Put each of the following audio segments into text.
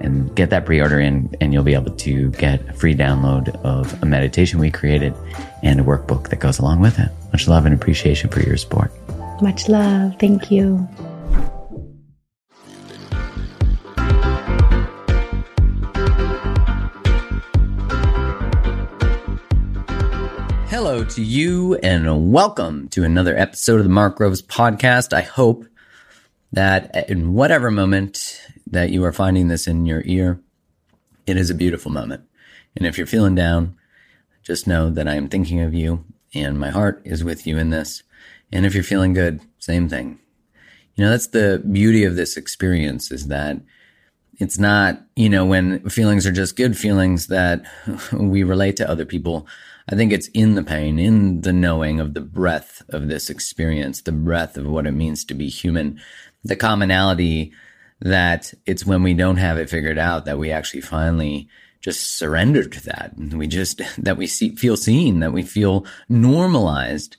and get that pre-order in and you'll be able to get a free download of a meditation we created and a workbook that goes along with it. Much love and appreciation for your support. Much love. Thank you. Hello to you and welcome to another episode of the Mark Groves podcast. I hope that in whatever moment that you are finding this in your ear, it is a beautiful moment. And if you're feeling down, just know that I am thinking of you and my heart is with you in this. And if you're feeling good, same thing. You know, that's the beauty of this experience is that it's not, you know, when feelings are just good feelings that we relate to other people. I think it's in the pain, in the knowing of the breadth of this experience, the breadth of what it means to be human, the commonality that it's when we don't have it figured out that we actually finally just surrender to that. We just, that we see, feel seen, that we feel normalized,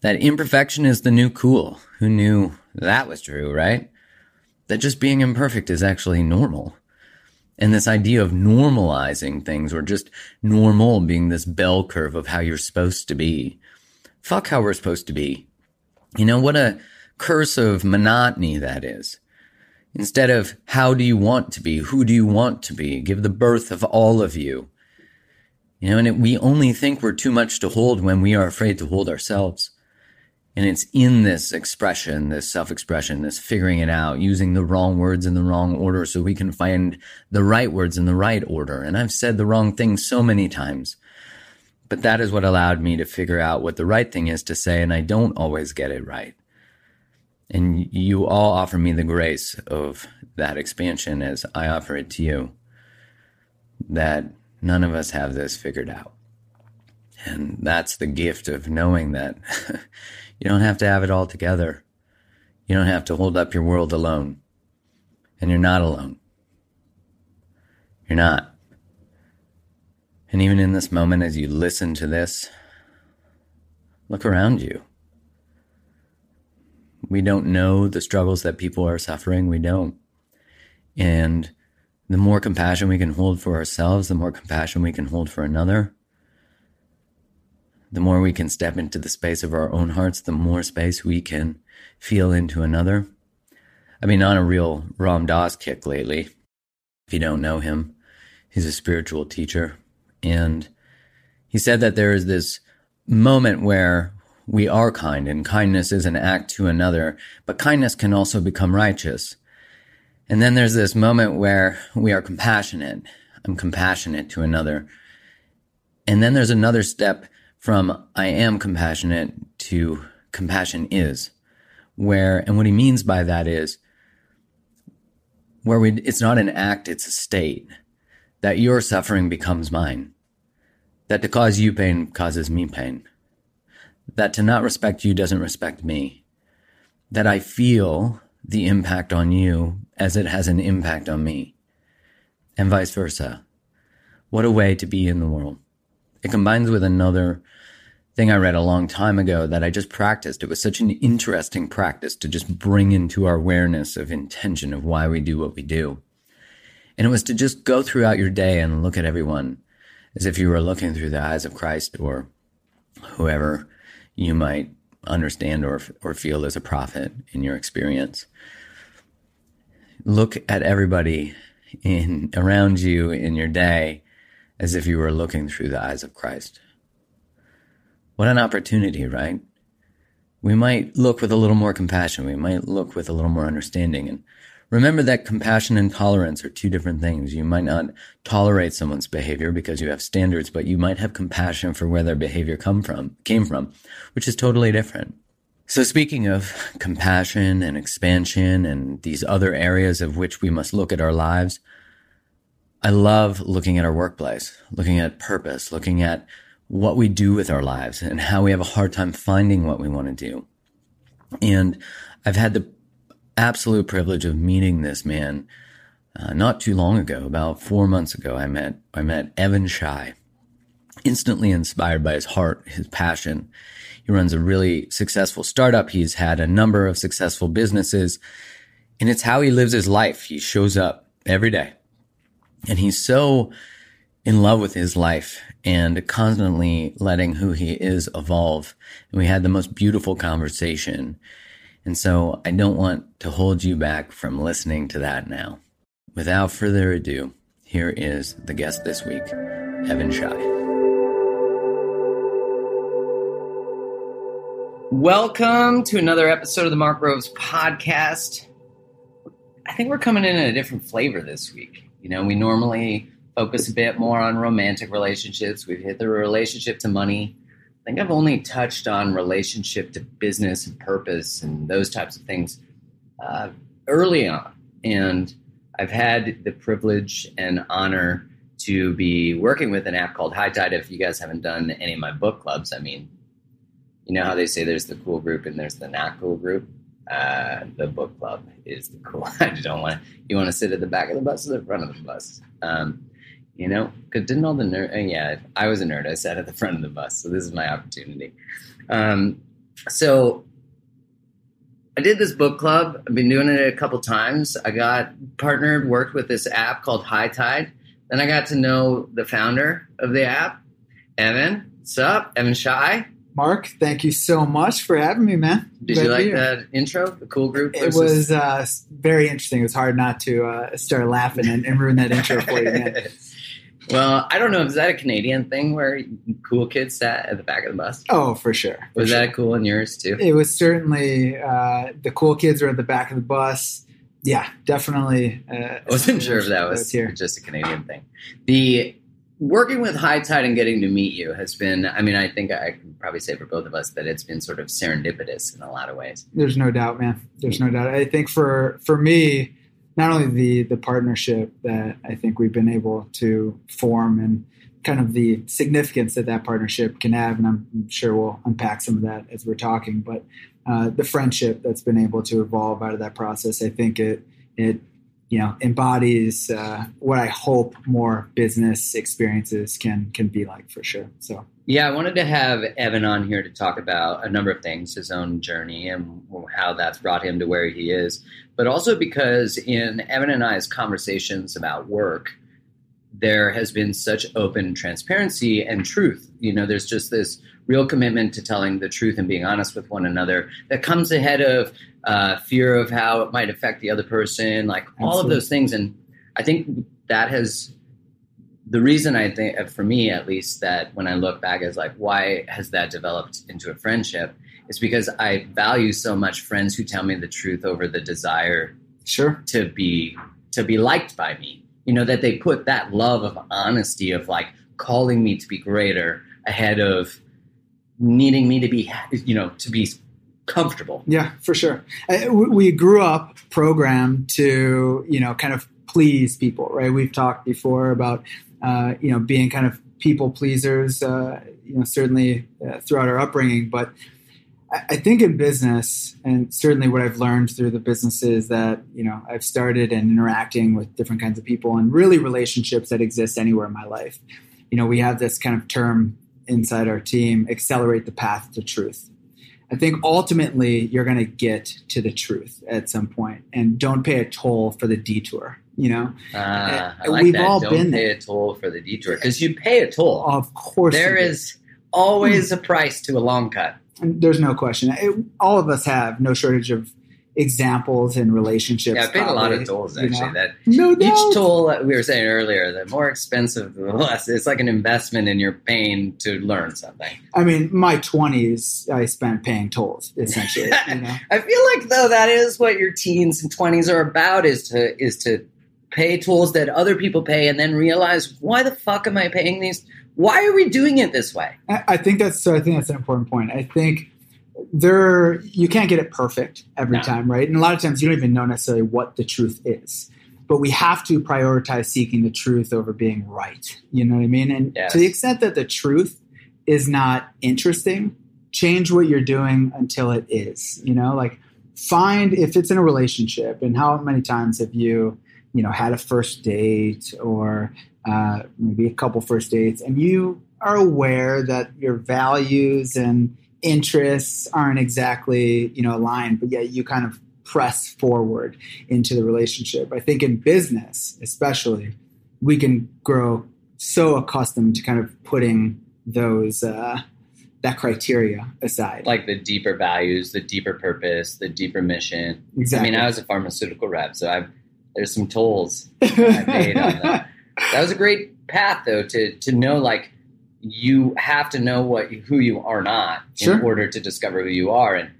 that imperfection is the new cool. Who knew that was true, right? That just being imperfect is actually normal. And this idea of normalizing things or just normal being this bell curve of how you're supposed to be. Fuck how we're supposed to be. You know, what a curse of monotony that is. Instead of how do you want to be? Who do you want to be? Give the birth of all of you. You know, and it, we only think we're too much to hold when we are afraid to hold ourselves. And it's in this expression, this self expression, this figuring it out, using the wrong words in the wrong order so we can find the right words in the right order. And I've said the wrong thing so many times, but that is what allowed me to figure out what the right thing is to say. And I don't always get it right. And you all offer me the grace of that expansion as I offer it to you. That none of us have this figured out. And that's the gift of knowing that you don't have to have it all together. You don't have to hold up your world alone. And you're not alone. You're not. And even in this moment, as you listen to this, look around you. We don't know the struggles that people are suffering. We don't. And the more compassion we can hold for ourselves, the more compassion we can hold for another, the more we can step into the space of our own hearts, the more space we can feel into another. I've been on a real Ram Dass kick lately. If you don't know him, he's a spiritual teacher. And he said that there is this moment where we are kind, and kindness is an act to another, but kindness can also become righteous. And then there's this moment where we are compassionate. I'm compassionate to another. And then there's another step from I am compassionate to compassion is, where, and what he means by that is, where we, it's not an act, it's a state. That your suffering becomes mine. That to cause you pain causes me pain that to not respect you doesn't respect me. That I feel the impact on you as it has an impact on me. And vice versa. What a way to be in the world. It combines with another thing I read a long time ago that I just practiced. It was such an interesting practice to just bring into our awareness of intention of why we do what we do. And it was to just go throughout your day and look at everyone as if you were looking through the eyes of Christ or whoever you might understand or, or feel as a prophet in your experience. Look at everybody in around you in your day as if you were looking through the eyes of Christ. What an opportunity, right? We might look with a little more compassion. We might look with a little more understanding. And remember that compassion and tolerance are two different things. You might not tolerate someone's behavior because you have standards, but you might have compassion for where their behavior come from, came from, which is totally different. So speaking of compassion and expansion and these other areas of which we must look at our lives, I love looking at our workplace, looking at purpose, looking at what we do with our lives and how we have a hard time finding what we want to do. And I've had the absolute privilege of meeting this man uh, not too long ago, about four months ago. I met I met Evan Shy, instantly inspired by his heart, his passion. He runs a really successful startup. He's had a number of successful businesses, and it's how he lives his life. He shows up every day and he's so in love with his life and constantly letting who he is evolve. And we had the most beautiful conversation. And so I don't want to hold you back from listening to that now. Without further ado, here is the guest this week, Evan Shy. Welcome to another episode of the Mark Groves podcast. I think we're coming in in a different flavor this week. You know, we normally focus a bit more on romantic relationships. We've hit the relationship to money. Think I've only touched on relationship to business and purpose and those types of things uh, early on. And I've had the privilege and honor to be working with an app called hiitide. If you guys haven't done any of my book clubs, I mean, you know how they say there's the cool group and there's the not cool group uh, the book club is the cool. I don't want. You want to sit at the back of the bus or the front of the bus? Um, you know, because didn't all the nerd? Uh, yeah, I was a nerd. I sat at the front of the bus, so this is my opportunity. Um, so I did this book club. I've been doing it a couple times. I got partnered, worked with this app called hiitide. Then I got to know the founder of the app, Evan. What's up, Evan Shy? Mark, thank you so much for having me, man. Did Glad you like that intro? The cool group. Versus- it was uh, very interesting. It was hard not to uh, start laughing and, and, ruin that intro for you, man. well, I don't know. Is that a Canadian thing where cool kids sat at the back of the bus? Oh, for sure. For was sure. that cool in yours too? It was certainly uh, the cool kids were at the back of the bus. Yeah, definitely. Uh, I wasn't sure if that was, was just a Canadian thing. The working with hiitide and getting to meet you has been, I mean, I think I can probably say for both of us that it's been sort of serendipitous in a lot of ways. There's no doubt, man. There's no doubt. I think for, for me, not only the, the partnership that I think we've been able to form and kind of the significance that that partnership can have, and I'm sure we'll unpack some of that as we're talking, but uh, the friendship that's been able to evolve out of that process, I think it, it you know embodies uh, what I hope more business experiences can can be like for sure. So yeah, I wanted to have Evan on here to talk about a number of things, his own journey and how that's brought him to where he is, but also because in Evan and I's conversations about work, there has been such open transparency and truth. You know, there's just this real commitment to telling the truth and being honest with one another that comes ahead of uh, fear of how it might affect the other person, like Absolutely. all of those things. And I think that has the reason I think, for me at least, that when I look back is like, why has that developed into a friendship? Is because I value so much friends who tell me the truth over the desire, sure, to be to be liked by me. You know that they put that love of honesty of like calling me to be greater ahead of needing me to be, you know, to be comfortable. Yeah, for sure. Uh, we grew up programmed to, you know, kind of please people, right? We've talked before about, uh, you know, being kind of people pleasers, uh, you know, certainly uh, throughout our upbringing. But I think in business, and certainly what I've learned through the businesses that, you know, I've started and interacting with different kinds of people and really relationships that exist anywhere in my life. You know, we have this kind of term inside our team accelerate the path to truth I think ultimately you're going to get to the truth at some point, and don't pay a toll for the detour. You know, Uh, I like we've that. all Don't been pay there. a toll for the detour because you pay a toll. of course there is always a price to a long cut. There's no question. It- all of us have no shortage of examples in relationships. Yeah, I paid a lot of tolls you actually. know? That No doubt. each toll that we were saying earlier, the more expensive, the less. It's like an investment in your pain to learn something. I mean, my 20s, I spent paying tolls essentially. you know? I feel like though that is what your teens and twenties are about is to is to pay tools that other people pay and then realize why the fuck am I paying these? Why are we doing it this way? I think that's so. I think that's an important point. I think there you can't get it perfect every No. time, right? And a lot of times you don't even know necessarily what the truth is. But we have to prioritize seeking the truth over being right. You know what I mean? And Yes. to the extent that the truth is not interesting, change what you're doing until it is. You know, like find if it's in a relationship and how many times have you, you know, had a first date or uh, maybe a couple first dates and you are aware that your values and interests aren't exactly you know aligned but yet you kind of press forward into the relationship. I think in business especially we can grow so accustomed to kind of putting those uh, that criteria aside. Like the deeper values, the deeper purpose, the deeper mission. exactly I mean, I was a pharmaceutical rep, so I've there's some tolls I paid on that. That was a great path, though, to to know like you have to know what who you are not Sure. in order to discover who you are, and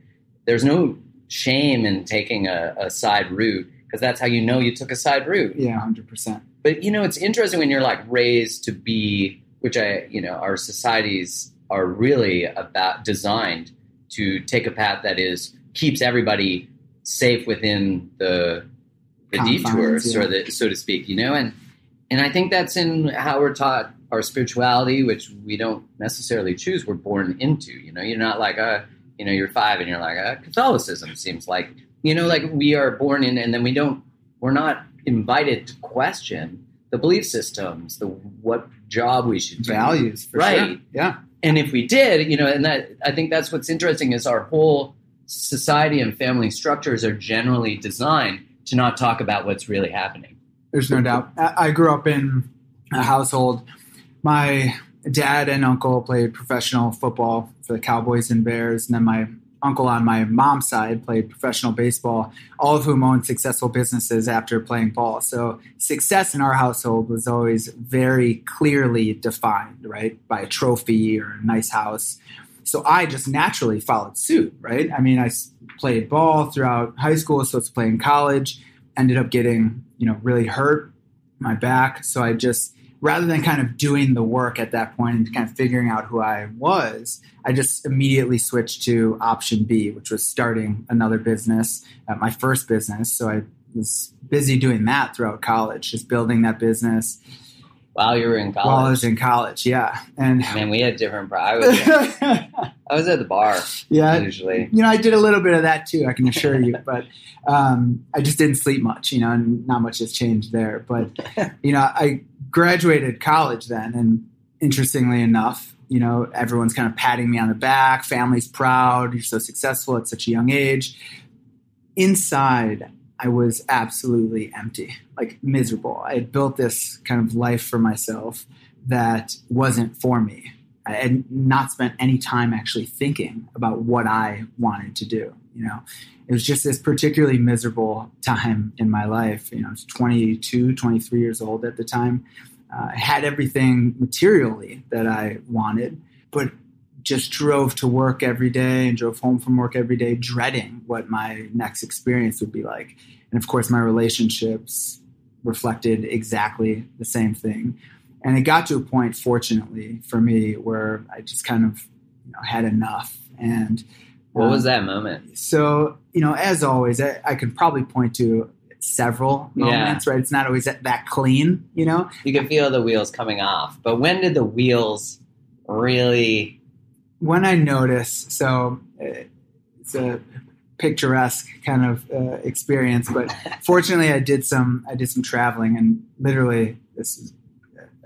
there's no shame in taking a, a side route because that's how you know you took a side route. yeah 100% But you know, it's interesting when you're like raised to be, which I, you know, our societies are really about designed to take a path that is keeps everybody safe within the the detours, yeah. or the so to speak. You know, and and I think that's in how we're taught our spirituality, which we don't necessarily choose. We're born into. You know, you're not like a, you know, you're five and you're like uh, Catholicism seems like you know, like we are born in, and then we don't. We're not invited to question the belief systems, the what job we should do. values for Right. sure yeah And if we did, you know, and that I think that's what's interesting is our whole society and family structures are generally designed to not talk about what's really happening. There's no doubt. I grew up in a household. My dad and uncle played professional football for the Cowboys and Bears, and then my uncle on my mom's side played professional baseball, all of whom owned successful businesses after playing ball. So success in our household was always very clearly defined, right? By a trophy or a nice house. So I just naturally followed suit, right? I mean, I played ball throughout high school, so it's playing college. Ended up getting, you know, really hurt my back. So I just, rather than kind of doing the work at that point and kind of figuring out who I was, I just immediately switched to option B, which was starting another business, uh, my first business. So I was busy doing that throughout college, just building that business While you were in college, while I was in college. Yeah. And man, we had different. I was I was at the bar yeah, usually. you know, I did a little bit of that too. I can assure you, but um, I just didn't sleep much. You know, and not much has changed there. But you know, I graduated college then, and interestingly enough, you know, everyone's kind of patting me on the back. Family's proud. You're so successful at such a young age. Inside, I was absolutely empty, like miserable. I had built this kind of life for myself that wasn't for me. I had not spent any time actually thinking about what I wanted to do. You know, it was just this particularly miserable time in my life. You know, I was 22, 23 years old at the time. Uh, I had everything materially that I wanted, but just drove to work every day and drove home from work every day, dreading what my next experience would be like. And of course, my relationships reflected exactly the same thing. And it got to a point, fortunately for me, where I just kind of you know, had enough. And What um, was that moment? So, you know, as always, I, I could probably point to several Yeah. moments, right? It's not always that, that clean, you know? You can feel the wheels coming off, but when did the wheels really? When I notice, so uh, it's a picturesque kind of uh, experience, but fortunately, I did some I did some traveling, and literally, this is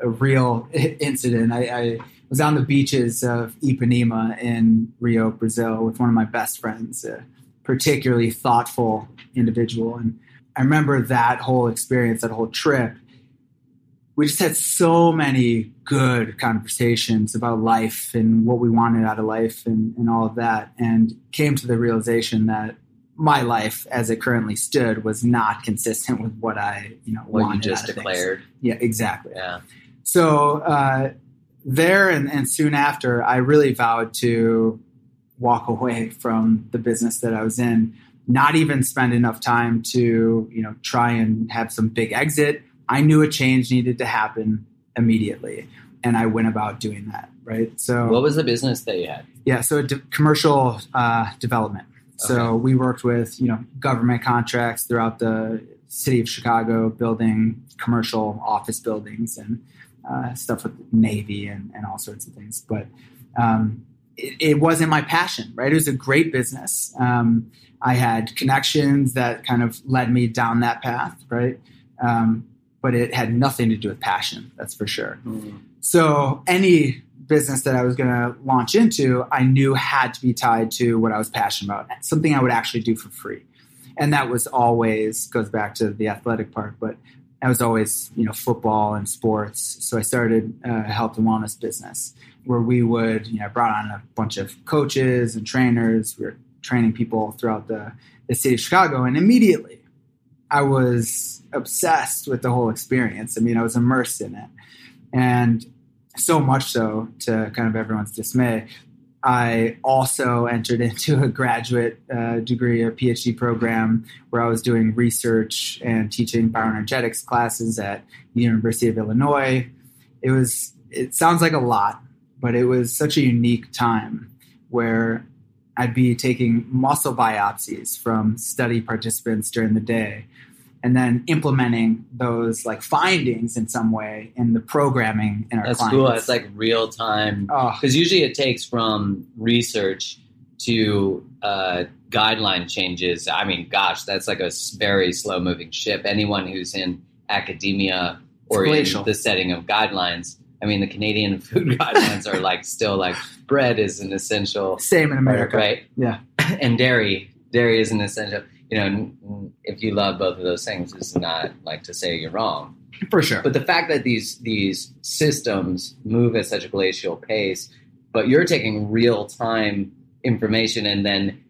a real incident. I, I was on the beaches of Ipanema in Rio, Brazil, with one of my best friends, a particularly thoughtful individual. And I remember that whole experience, that whole trip. We just had so many good conversations about life and what we wanted out of life and, and all of that, and came to the realization that my life as it currently stood was not consistent with what I, you know, what you just declared. Things. Yeah, exactly. Yeah. So uh, there and, and soon after, I really vowed to walk away from the business that I was in, not even spend enough time to, you know, try and have some big exit. I knew a change needed to happen immediately, and I went about doing that. Right. So, what was the business that you had? Yeah. So, de- commercial uh, development. So we worked with you know government contracts throughout the city of Chicago, building commercial office buildings and uh, stuff with Navy and, and all sorts of things. But um, it, it, wasn't my passion, right? It was a great business. Um, I had connections that kind of led me down that path, right? Um, but it had nothing to do with passion, that's for sure. Mm. So any business that I was going to launch into, I knew had to be tied to what I was passionate about, something I would actually do for free. And that was always goes back to the athletic part, but I was always, you know, football and sports. So I started a health and wellness business where we would, you know, brought on a bunch of coaches and trainers. We were training people throughout the, the city of Chicago. And immediately I was obsessed with the whole experience. I mean, I was immersed in it. And so much so to kind of everyone's dismay I also entered into a graduate uh, degree, a PhD program, where I was doing research and teaching bioenergetics classes at the University of Illinois. It was, it sounds like a lot, but it was such a unique time where I'd be taking muscle biopsies from study participants during the day and then implementing those like findings in some way in the programming in our That's clients. cool. It's like real time because oh. usually it takes from research to uh, guideline changes. I mean, gosh, that's like a very slow moving ship. Anyone who's in academia or in the setting of guidelines. I mean, the Canadian food guidelines are like still like bread is an essential. Same in America, right? Yeah, and dairy, dairy is an essential you know, if you love both of those things, it's not like to say you're wrong. For sure. But the fact that these these systems move at such a glacial pace, but you're taking real time information and then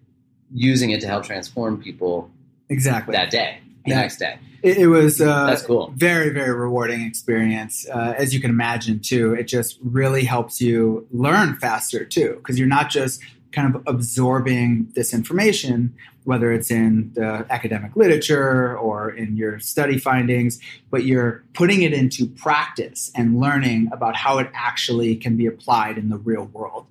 using it to help transform people exactly that day, the yeah. next day. It, it was uh, that's cool. Very very rewarding experience, uh, as you can imagine too. It just really helps you learn faster too, because you're not just kind of absorbing this information, whether it's in the academic literature or in your study findings, but you're putting it into practice and learning about how it actually can be applied in the real world.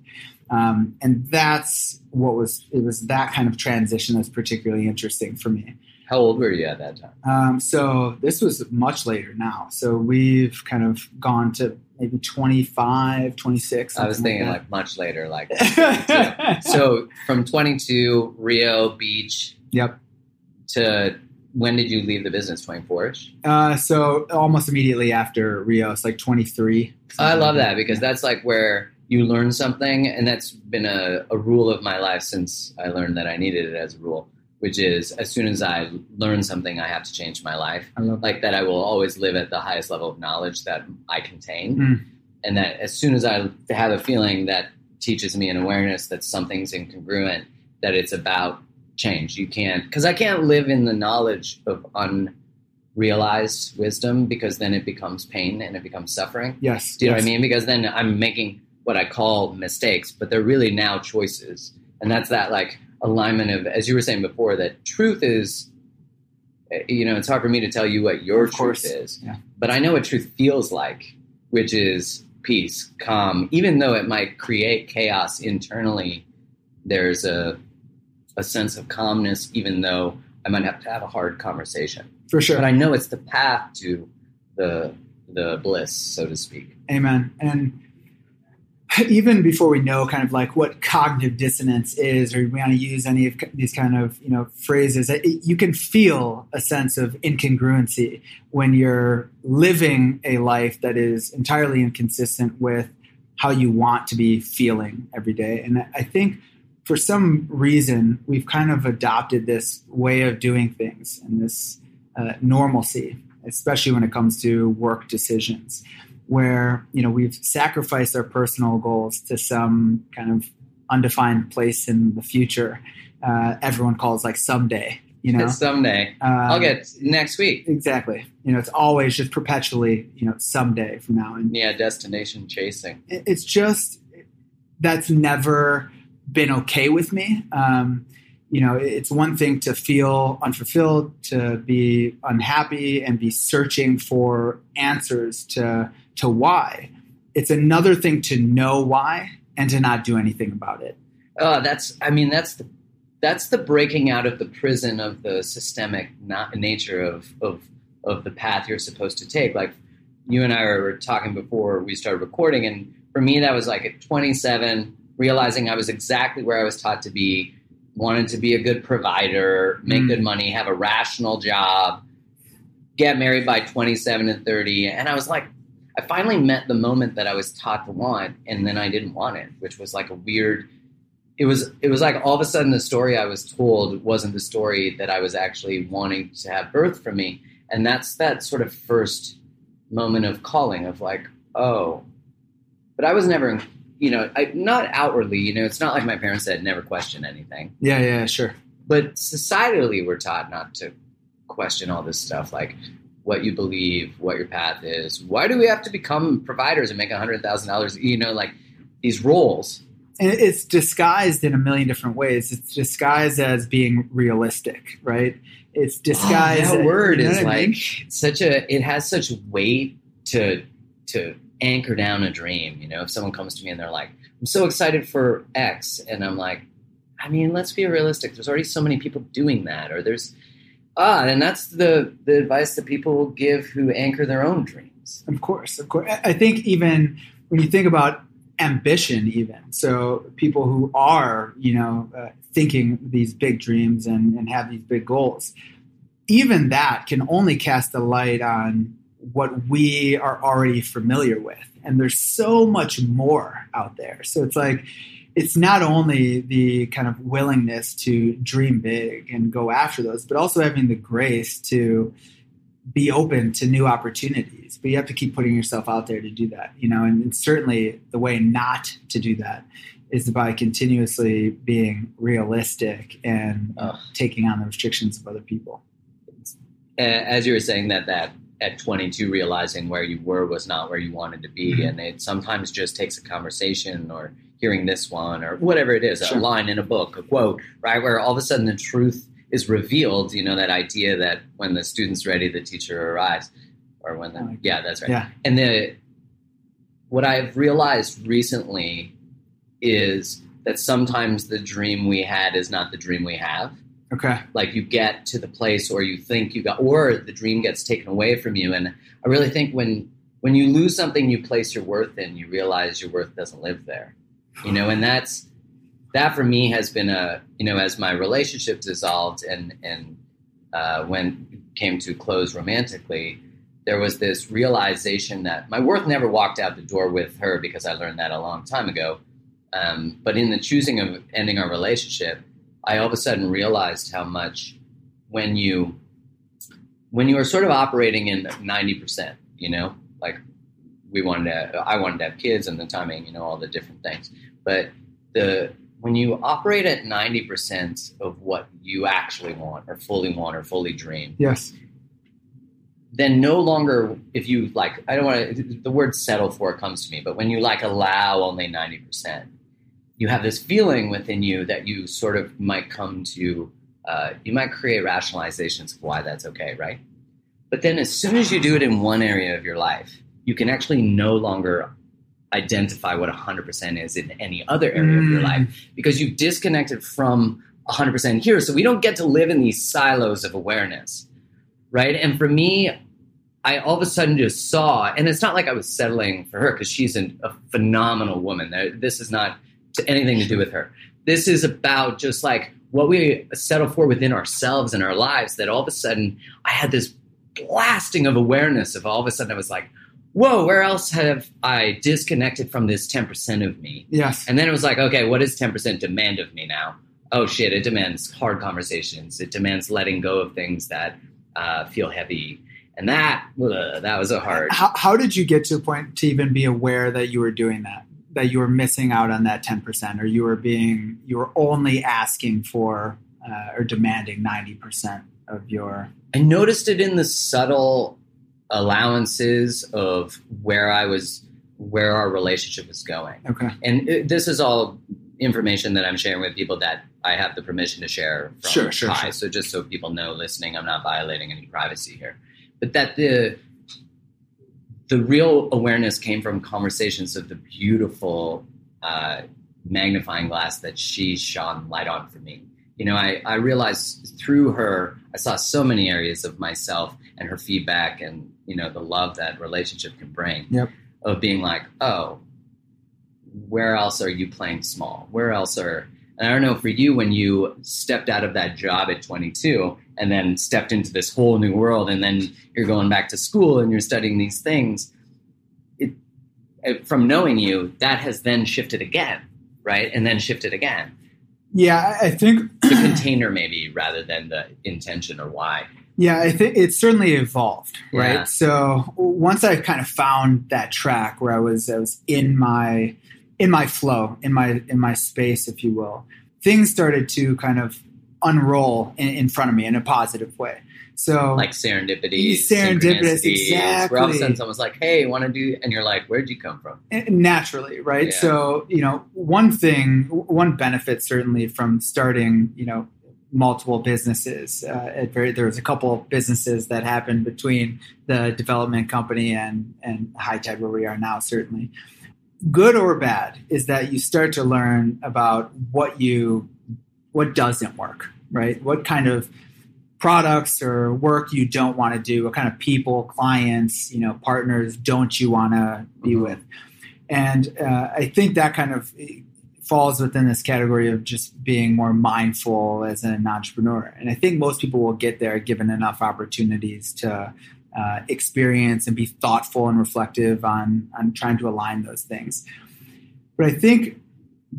Um, and that's what was it was that kind of transition that's particularly interesting for me. How old were you at that time? Um, so this was much later now. So we've kind of gone to maybe 25, 26. I was thinking like, like much later, like so from 22 Rio Beach. Yep. To when did you leave the business? 24ish. Uh, so almost immediately after Rio, it's like 23. I love that because that's like where you learn something, and that's been a, a rule of my life since I learned that I needed it as a rule which is as soon as I learn something, I have to change my life. like that, I will always live at the highest level of knowledge that I contain, mm. and that as soon as I have a feeling that teaches me an awareness that something's incongruent, that it's about change. You can't because I can't live in the knowledge of unrealized wisdom because then it becomes pain and it becomes suffering. Yes, do you yes. know what I mean? Because then I'm making what I call mistakes, but they're really now choices, and that's that like alignment of, as you were saying before, that truth is, you know, it's hard for me to tell you what your truth is, yeah. but I know what truth feels like, which is peace, calm, even though it might create chaos internally. There's a a sense of calmness, even though I might have to have a hard conversation. For sure. But I know it's the path to the the bliss, so to speak. Amen. And even before we know kind of like what cognitive dissonance is, or we want to use any of these kind of you know phrases, you can feel a sense of incongruency when you're living a life that is entirely inconsistent with how you want to be feeling every day. And I think for some reason we've kind of adopted this way of doing things and this uh, normalcy, especially when it comes to work decisions, where you know we've sacrificed our personal goals to some kind of undefined place in the future. Uh, everyone calls like someday, you know, someday. Um, I'll get next week. Exactly. You know, it's always just perpetually, you know, someday from now. And yeah, destination chasing. It's just that's never been okay with me. Um, you know, it's one thing to feel unfulfilled, to be unhappy, and be searching for answers to to why. It's another thing to know why and to not do anything about it. Oh, that's. I mean, that's the that's the breaking out of the prison of the systemic not nature of of of the path you're supposed to take. Like you and I were talking before we started recording, and for me, that was like at 27, realizing I was exactly where I was taught to be. Wanted to be a good provider, make mm. good money, have a rational job, get married by 27 and 30, and I was like, I finally met the moment that I was taught to want, and then I didn't want it, which was like a weird. It was it was like all of a sudden the story I was told wasn't the story that I was actually wanting to have birth for me, and that's that sort of first moment of calling of like, oh, but I was never, you know, I, not outwardly, you know, it's not like my parents said never question anything. Yeah, yeah, sure. But societally, we're taught not to question all this stuff, like what you believe, what your path is. Why do we have to become providers and make a hundred thousand dollars? You know, like these roles. And it's disguised in a million different ways. It's disguised as being realistic, right? It's disguised. Oh, that word you know is like mean? such a. It has such weight to to anchor down a dream. You know, if someone comes to me and they're like, "I'm so excited for X," and I'm like, I mean, let's be realistic. There's already so many people doing that, or there's Ah, and that's the the advice that people give who anchor their own dreams. Of course, of course. I think even when you think about ambition, even so, people who are you know uh, thinking these big dreams and, and have these big goals, even that can only cast a light on what we are already familiar with, and there's so much more out there. So it's like it's not only the kind of willingness to dream big and go after those, but also having the grace to be open to new opportunities. But you have to keep putting yourself out there to do that, you know, and, and certainly the way not to do that is by continuously being realistic and taking on the restrictions of other people. As you were saying that, that at 22 realizing where you were was not where you wanted to be mm-hmm. and it sometimes just takes a conversation or hearing this one or whatever it is, sure. a line in a book, a quote, right? Where all of a sudden the truth is revealed, you know, that idea that when the student's ready, the teacher arrives. Or when the, yeah, that's right. Yeah. And the, what I've realized recently is that sometimes the dream we had is not the dream we have. Okay. Like you get to the place or you think you got, or the dream gets taken away from you. And I really think when, when you lose something you place your worth in, you realize your worth doesn't live there you know, and that's that for me has been a you know as my relationship dissolved and and uh, when came to close romantically, there was this realization that my worth never walked out the door with her because I learned that a long time ago. Um, but in the choosing of ending our relationship, I all of a sudden realized how much when you when you are sort of operating in ninety percent, you know, like we wanted to, I wanted to have kids and the timing, you know, all the different things. But the when you operate at ninety percent of what you actually want, or fully want, or fully dream, yes, then no longer if you like, I don't want to. The word "settle for" comes to me, but when you like allow only ninety percent, you have this feeling within you that you sort of might come to. Uh, you might create rationalizations of why that's okay, right? But then, as soon as you do it in one area of your life, you can actually no longer identify what 100% is in any other area mm. of your mm. life because you've disconnected from 100% here. So we don't get to live in these silos of awareness, right? And for me, I all of a sudden just saw, and it's not like I was settling for her because she's an, a phenomenal woman. This is not anything to do with her. This is about just like what we settle for within ourselves and our lives. That all of a sudden I had this blasting of awareness of all of a sudden I was like, whoa, where else have I disconnected from this 10% of me? Yes. And then it was like, okay, what does 10% demand of me now? Oh shit, it demands hard conversations. It demands letting go of things that uh, feel heavy. And that, ugh, that was a hard. How, how did you get to a point to even be aware that you were doing that? That you were missing out on that 10%, or you were being, you were only asking for uh, or demanding 90% of your. I noticed it in the subtle allowances of where I was, where our relationship was going. Okay. And it, this is all information that I'm sharing with people that I have the permission to share from Sure, sure, sure. So just so people know listening, I'm not violating any privacy here. But that the the real awareness came from conversations of the beautiful uh, magnifying glass that she shone light on for me. You know, I, I realized through her, I saw so many areas of myself and her feedback and, you know, the love that relationship can bring Yep. of being like, oh, where else are you playing small? Where else are, and I don't know for you, when you stepped out of that job at 22 and then stepped into this whole new world and then you're going back to school and you're studying these things, it, from knowing you, that has then shifted again, right? And then shifted again. Yeah, I I think The container, maybe, rather than the intention or why. Yeah, I think it's certainly evolved, right? Yeah. So once I kind of found that track where I was, I was in my in my flow, in my in my space, if you will, things started to kind of unroll in, in front of me in a positive way. So Like serendipity, Serendipitous, synchronicities, Where all of a exactly. sudden someone's like, hey, want to do, and you're like, where'd you come from? naturally right Yeah. so you know one thing one benefit certainly from starting you know multiple businesses uh, at very there was a couple of businesses that happened between the development company and and hiitide where we are now certainly good or bad is that you start to learn about what you what doesn't work right? What kind of products or work you don't want to do what kind of people clients you know partners don't you want to be Mhm. with? And uh, i think that kind of falls within this category of just being more mindful as an entrepreneur. And i think most people will get there given enough opportunities to uh, experience and be thoughtful and reflective on on trying to align those things but i think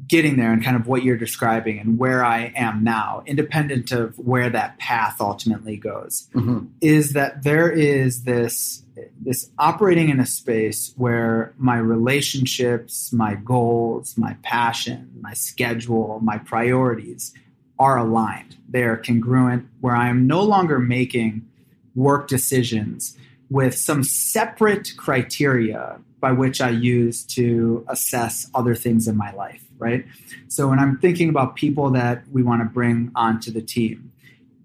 getting there and kind of what you're describing and where I am now, independent of where that path ultimately goes, Mm-hmm. is that there is this this operating in a space where my relationships, my goals, my passion, my schedule, my priorities are aligned. They are congruent where I am no longer making work decisions with some separate criteria by which I use to assess other things in my life, right? So when I'm thinking about people that we want to bring onto the team,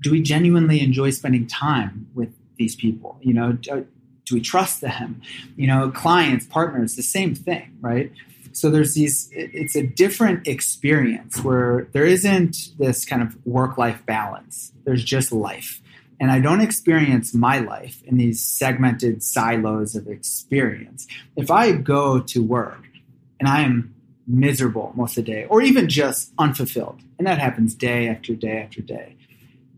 do we genuinely enjoy spending time with these people? You know, do, do we trust them? You know, clients, partners, the same thing, right? So there's these, it's a different experience where there isn't this kind of work life balance. There's just life. And I don't experience my life in these segmented silos of experience. If I go to work and I am miserable most of the day, or even just unfulfilled, and that happens day after day after day,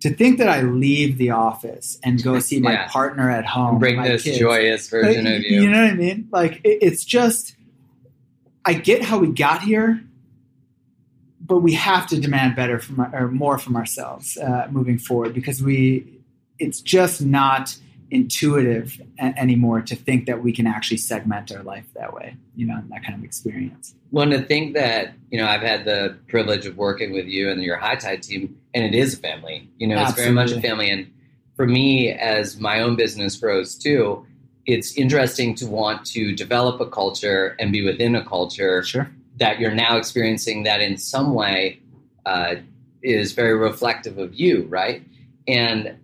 to think that I leave the office and go see my Yeah. partner at home, Bring this kids, joyous version like, of you. you. know what I mean? Like it, it's just, I get how we got here, but we have to demand better from our, or more from ourselves uh, moving forward because we, it's just not intuitive a- anymore to think that we can actually segment our life that way. You know, that kind of experience. One to think that you know I've had the privilege of working with you and your hiitide team, and it is a family. You know, it's very much a family. And for me, as my own business grows too, it's interesting to want to develop a culture and be within a culture Sure. that you're now experiencing that in some way uh, is very reflective of you, right? And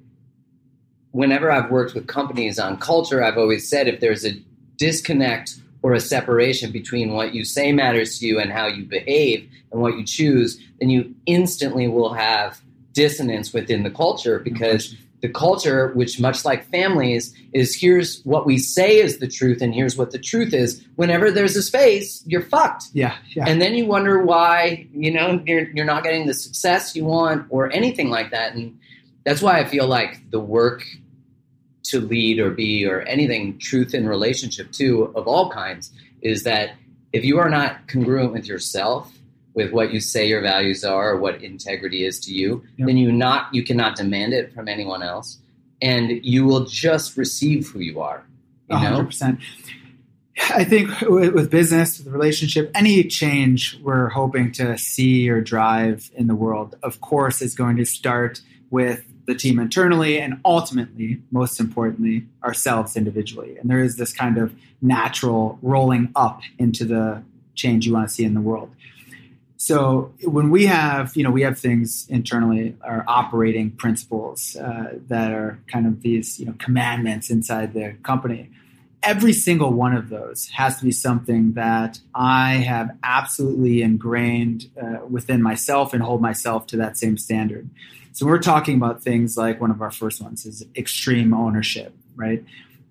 whenever I've worked with companies on culture, I've always said if there's a disconnect or a separation between what you say matters to you and how you behave and what you choose, then you instantly will have dissonance within the culture because the culture, which much like families, is here's what we say is the truth and here's what the truth is. Whenever there's a space, you're fucked. Yeah. Yeah. And then you wonder why, you know, you're, you're not getting the success you want or anything like that. And that's why I feel like the work to lead or be or anything truth in relationship to of all kinds is that if you are not congruent with yourself with what you say your values are or what integrity is to you Yep. then you not you cannot demand it from anyone else and you will just receive who you are you 100%. I think with, with business, with relationship, any change we're hoping to see or drive in the world, of course, is going to start with the team internally and ultimately, most importantly, ourselves individually. And there is this kind of natural rolling up into the change you want to see in the world. So when we have, you know, we have things internally, our operating principles uh, that are kind of these, you know, commandments inside the company every single one of those has to be something that I have absolutely ingrained uh, within myself and hold myself to that same standard. So we're talking about things like one of our first ones is extreme ownership, right?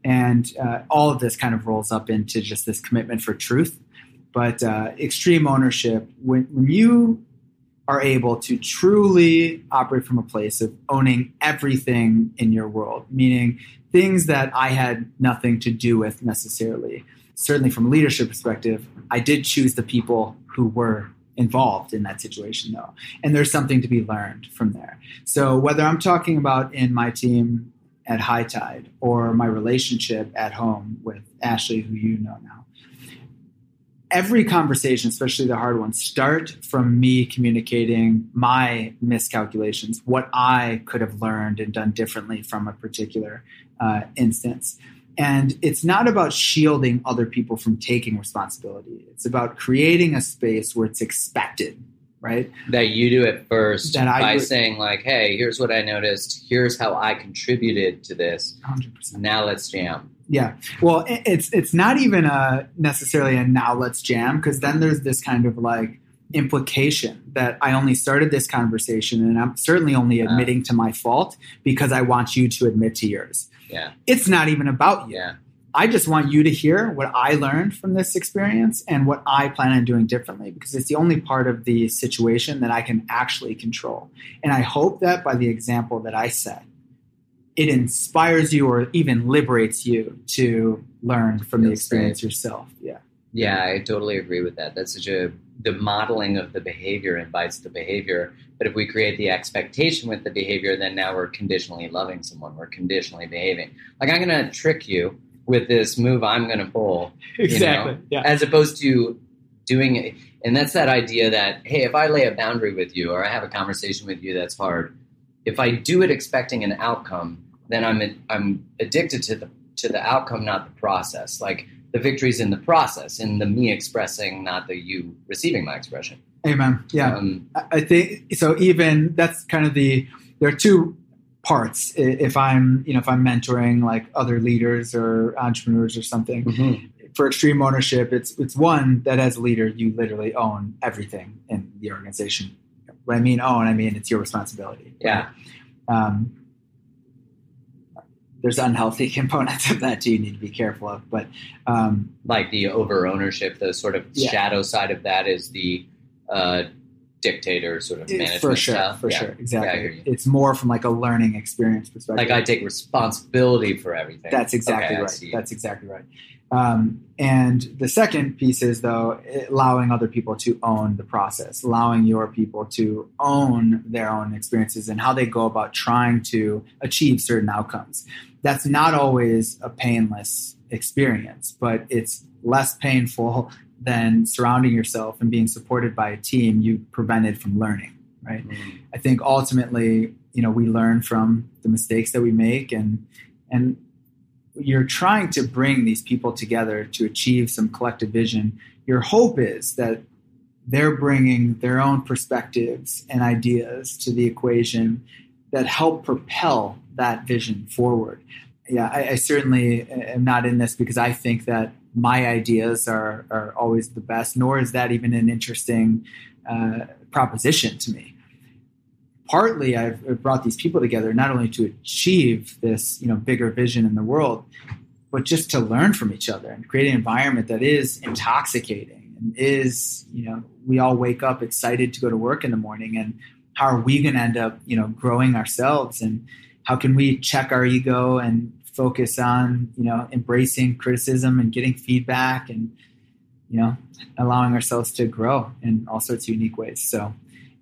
And uh, all of this kind of rolls up into just this commitment for truth. But uh, extreme ownership, when, when you are able to truly operate from a place of owning everything in your world, meaning things that I had nothing to do with necessarily. Certainly, from a leadership perspective, I did choose the people who were involved in that situation, though. And there's something to be learned from there. So, whether I'm talking about in my team at hiitide or my relationship at home with Ashley, who you know now, every conversation, especially the hard ones, start from me communicating my miscalculations, what I could have learned and done differently from a particular uh, instance. And it's not about shielding other people from taking responsibility. It's about creating a space where it's expected, right? that you do it first That I by do saying like hey here's what i noticed here's how i contributed to this 100%. now let's jam Yeah. Well, it's it's not even a necessarily a now let's jam because then there's this kind of like implication that I only started this conversation and I'm certainly only Ah. admitting to my fault because I want you to admit to yours. Yeah It's not even about you. yeah I just want you to hear what I learned from this experience and what I plan on doing differently because it's the only part of the situation that I can actually control. And I hope that by the example that I set, it inspires you or even liberates you to learn from the experience yourself. Yeah. Yeah i totally agree with that that's such a the modeling of the behavior invites the behavior but if we create the expectation with the behavior then now we're conditionally loving someone we're conditionally behaving like i'm going to trick you with this move i'm going to pull Exactly. Yeah. as opposed to doing it. And that's that idea that, hey, if I lay a boundary with you or I have a conversation with you that's hard, if I do it expecting an outcome, then I'm I'm addicted to the to the outcome, not the process. Like the victory's in the process, in the me expressing, not the you receiving my expression. Amen. Yeah. Um, I think so. Even that's kind of the there are two parts. If I'm you know if I'm mentoring like other leaders or entrepreneurs or something, for extreme ownership, it's it's one that as a leader you literally own everything in the organization. When I mean own, I mean it's your responsibility. yeah. Um, there's unhealthy components of that too. You need to be careful of, but um, Like the over ownership, the sort of Yeah. shadow side of that is the uh, dictator sort of management for sure, style. for Yeah. sure, Yeah, exactly. you. it's more from like a learning experience perspective. Like I take responsibility for everything. That's exactly Okay, right. That's exactly right. Um, and the second piece is though allowing other people to own the process, allowing your people to own their own experiences and how they go about trying to achieve certain outcomes. That's not always a painless experience, but it's less painful than surrounding yourself and being supported by a team you prevented from learning. Right. Mm. I think ultimately, you know, we learn from the mistakes that we make and and you're trying to bring these people together to achieve some collective vision. Your hope is that they're bringing their own perspectives and ideas to the equation that help propel that vision forward. Yeah, I, I certainly am not in this because I think that my ideas are, are always the best, nor is that even an interesting uh, proposition to me partly I've brought these people together not only to achieve this you know bigger vision in the world, but just to learn from each other and create an environment that is intoxicating and is you know we all wake up excited to go to work in the morning and how are we going to end up you know growing ourselves and how can we check our ego and focus on you know embracing criticism and getting feedback and you know allowing ourselves to grow in all sorts of unique ways. So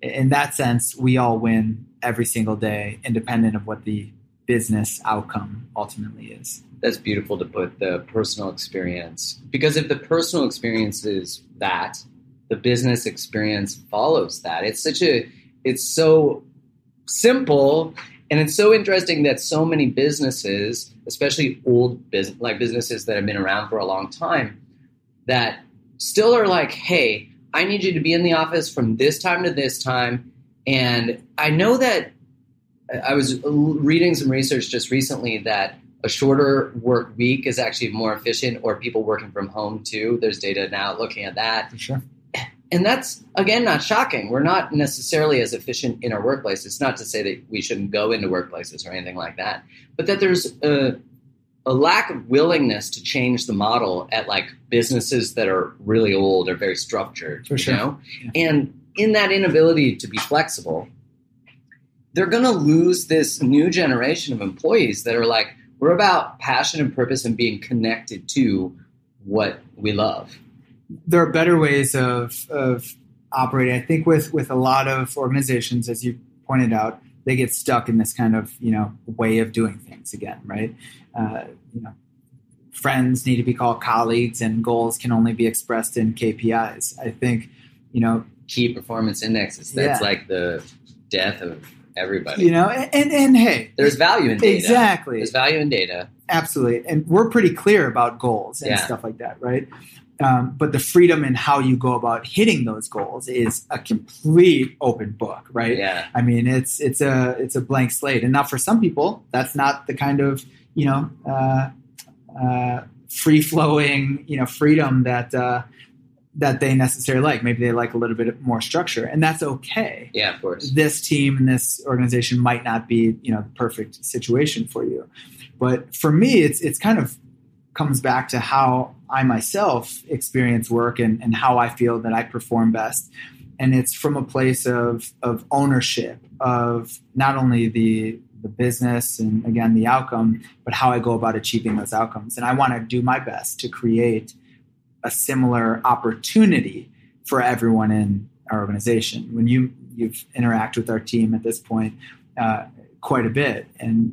in that sense, we all win every single day, independent of what the business outcome ultimately is. That's beautiful to put the personal experience because if the personal experience is that, the business experience follows that. It's such a it's so simple and it's so interesting that so many businesses, especially old business like businesses that have been around for a long time, that still are like, "Hey, I need you to be in the office from this time to this time." And I know that I was reading some research just recently that a shorter work week is actually more efficient, or people working from home too. There's data now looking at that. For sure and that's again not shocking. We're not necessarily as efficient in our workplace. It's not to say that we shouldn't go into workplaces or anything like that, but that there's a, a lack of willingness to change the model at like businesses that are really old or very structured. For sure. You know? yeah. And in that inability to be flexible, they're going to lose this new generation of employees that are like, we're about passion and purpose and being connected to what we love there are better ways of of operating. I think with with a lot of organizations, as you pointed out, they get stuck in this kind of you know way of doing things again, right? Uh, you know, friends need to be called colleagues, and goals can only be expressed in KPIs. I think you know key performance indexes. That's yeah. like the death of everybody. You know, and, and, and hey, there's value in data. Exactly, there's value in data. Absolutely, and we're pretty clear about goals and yeah. stuff like that, right? Um, but the freedom in how you go about hitting those goals is a complete open book, right? Yeah. I mean, it's it's a it's a blank slate, and now for some people, that's not the kind of you know uh, uh, free flowing you know freedom that uh, that they necessarily like. Maybe they like a little bit more structure, and that's okay. Yeah, of course. This team and this organization might not be you know the perfect situation for you, but for me, it's it's kind of comes back to how I myself experience work and, and how I feel that I perform best. And it's from a place of, of ownership of not only the, the business and again the outcome, but how I go about achieving those outcomes. And I want to do my best to create a similar opportunity for everyone in our organization. When you you've interacted with our team at this point uh, quite a bit, and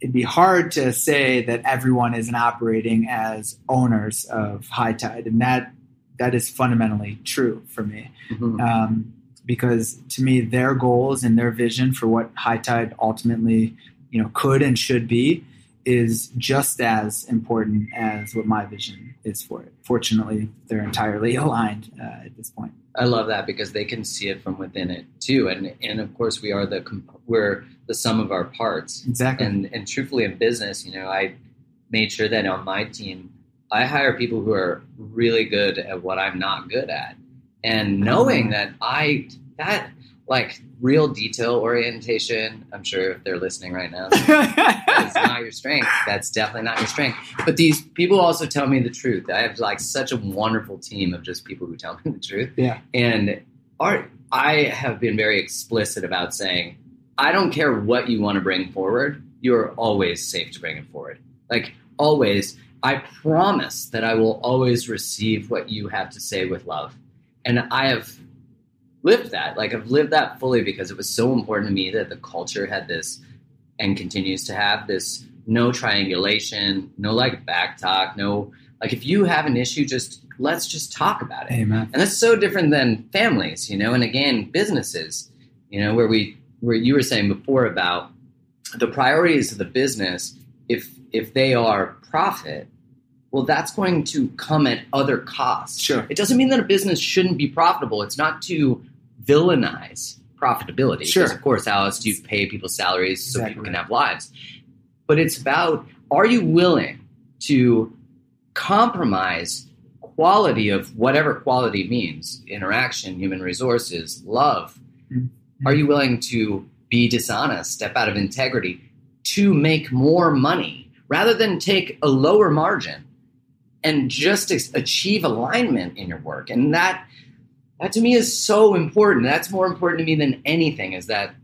it'd be hard to say that everyone isn't operating as owners of hiitide and that that is fundamentally true for me mm-hmm. um, because to me their goals and their vision for what hiitide ultimately you know could and should be is just as important as what my vision is for it fortunately they're entirely aligned uh, at this point I love that because they can see it from within it too, and and of course we are the we're the sum of our parts. Exactly. And and truthfully, in business, you know, I made sure that on my team, I hire people who are really good at what I'm not good at, and knowing that I that like real detail orientation. I'm sure if they're listening right now, that's not your strength. That's definitely not your strength. But these people also tell me the truth. I have like such a wonderful team of just people who tell me the truth. Yeah. And art, I have been very explicit about saying, I don't care what you want to bring forward. You're always safe to bring it forward. Like always, I promise that I will always receive what you have to say with love. And I have lived that. Like I've lived that fully because it was so important to me that the culture had this and continues to have this no triangulation, no like back talk, no like if you have an issue, just let's just talk about it. Amen. And that's so different than families, you know, and again, businesses, you know, where we where you were saying before about the priorities of the business, if if they are profit, well, that's going to come at other costs. Sure. It doesn't mean that a business shouldn't be profitable. It's not to villainize profitability. Sure. Because of course, how else do you pay people salaries exactly. so people can have lives? But it's about are you willing to compromise quality of whatever quality means interaction, human resources, love? Mm-hmm. Are you willing to be dishonest, step out of integrity to make more money rather than take a lower margin and just achieve alignment in your work? And that that to me is so important. That's more important to me than anything is that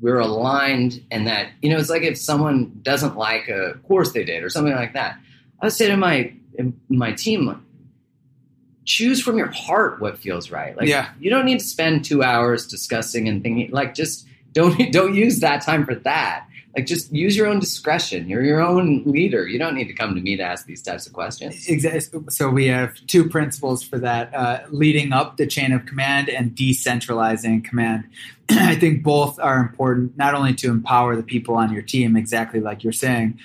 we're aligned and that you know it's like if someone doesn't like a course they did or something like that i would say to my my team choose from your heart what feels right like Yeah. you don't need to spend two hours discussing and thinking like just don't don't use that time for that like just use your own discretion you're your own leader you don't need to come to me to ask these types of questions Exactly. So we have two principles for that: uh, leading up the chain of command and decentralizing command. I think both are important, not only to empower the people on your team, exactly like you're saying,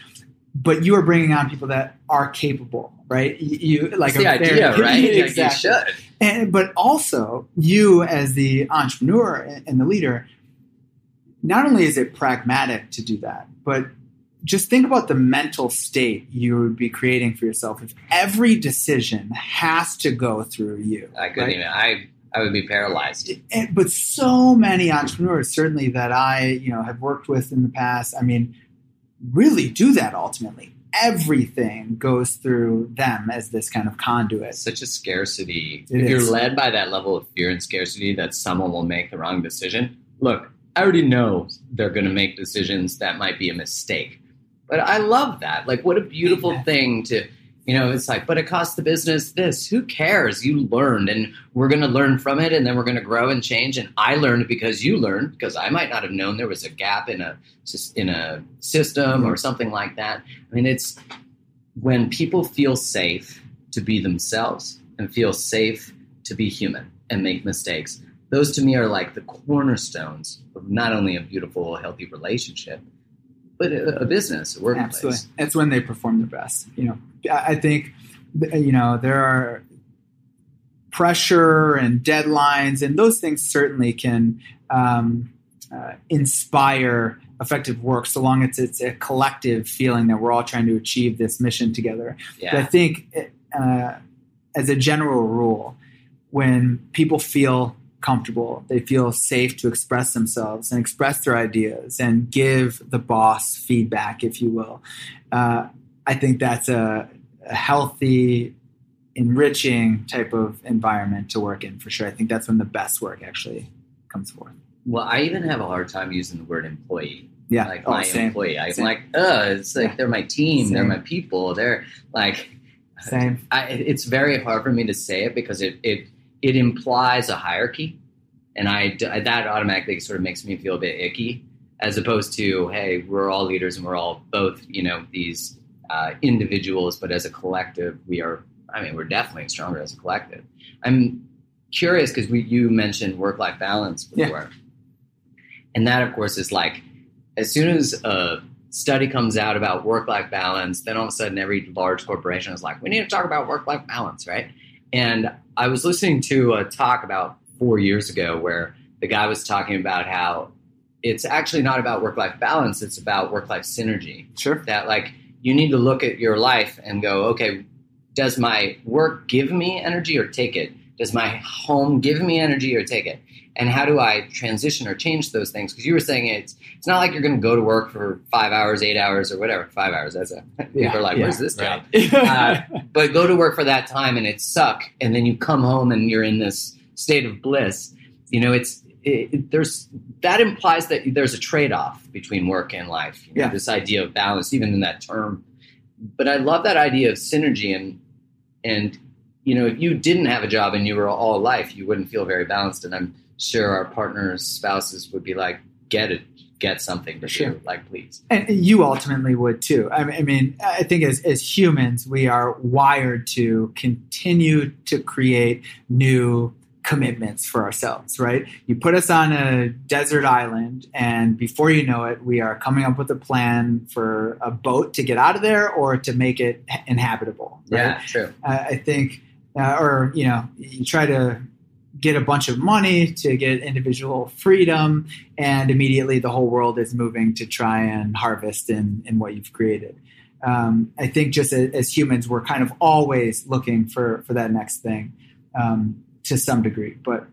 but you are bringing on people that are capable, right? You, you like That's the a very- idea right Like, exactly. you should And, but also, you as the entrepreneur and the leader, not only is it pragmatic to do that, but just think about the mental state you would be creating for yourself if every decision has to go through you. i couldn't right? even i i would be paralyzed And, but so many entrepreneurs, certainly that I you know have worked with in the past, I mean, really do that ultimately. Everything goes through them as this kind of conduit. Such a scarcity. It if you're led by that level of fear and scarcity that someone will make the wrong decision, look, I already know they're going to make decisions that might be a mistake. But I love that. Like, what a beautiful thing to, you know, it's like, but it costs the business this. Who cares? You learned, and we're going to learn from it, and then we're going to grow and change. And I learned because you learned, because I might not have known there was a gap in a in a system or mm-hmm. something like that. I mean, it's when people feel safe to be themselves and feel safe to be human and make mistakes. Those to me are like the cornerstones of not only a beautiful, healthy relationship, but a, a business, a workplace. Absolutely, that's when they perform their best. You know, I think you know there are pressure and deadlines, and those things certainly can um, uh, inspire effective work, so long as it's a collective feeling that we're all trying to achieve this mission together. But I think, uh, as a general rule, when people feel comfortable, they feel safe to express themselves and express their ideas and give the boss feedback, if you will. Uh, I think that's a, a healthy, enriching type of environment to work in for sure. I think that's when the best work actually comes forth. well, I even have a hard time using the word employee. Yeah, Like oh, my same, employee, I'm Same. like, uh, it's like Yeah. they're my team, they're my people, they're like, same. I, it's very hard for me to say it because it it it implies a hierarchy, and I that automatically sort of makes me feel a bit icky, as opposed to hey, we're all leaders and we're all both you know these uh, individuals, but as a collective, we are. I mean, we're definitely stronger as a collective. I'm curious because you mentioned work life balance Yeah. before, and that of course is like as soon as a study comes out about work life balance, then all of a sudden every large corporation is like, we need to talk about work life balance, right? And I was listening to a talk about four years ago where the guy was talking about how it's actually not about work life balance, it's about work life synergy. Sure. That, like, you need to look at your life and go, okay, does my work give me energy or take it? Does my home give me energy or take it? And how do I transition or change those things? Because you were saying it's it's not like you're going to go to work for five hours, eight hours, or whatever. Five hours. That's a people are like, where's this job? Right. Uh, but go to work for that time and it suck and then you come home and you're in this state of bliss you know it's it, it- there's that implies that there's a trade-off between work and life you know, Yeah. this idea of balance even in that term but i love that idea of synergy and and you know if you didn't have a job and you were all life you wouldn't feel very balanced and i'm sure our partners spouses would be like get it get something to Sure. do like please and you ultimately would too. I mean, I mean, I think as as humans, we are wired to continue to create new commitments for ourselves. Right? You put us on a desert island, and before you know it, we are coming up with a plan for a boat to get out of there or to make it inhabitable. Right? yeah true uh, I think, uh, or you know, you try to get a bunch of money to get individual freedom, and immediately the whole world is moving to try and harvest in in what you've created. Um, I think just as, as humans, we're kind of always looking for for that next thing um, to some degree, but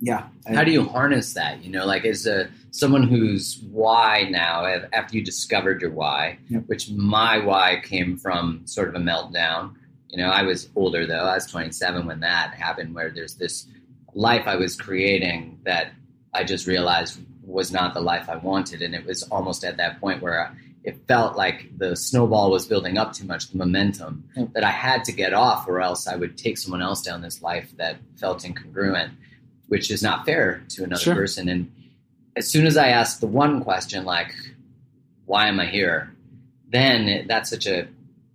yeah, I- how do you harness that you know like as a someone whose why now after you discovered your why Yep. which my why came from sort of a meltdown you know i was older though i was 27 when that happened where there's this life i was creating that i just realized was not the life I wanted. And it was almost at that point where it felt like the snowball was building up too much, the momentum hmm. that I had to get off, or else I would take someone else down this life that felt incongruent, which is not fair to another Sure. person. And as soon as I asked the one question, like, why am I here? Then it- that's such a,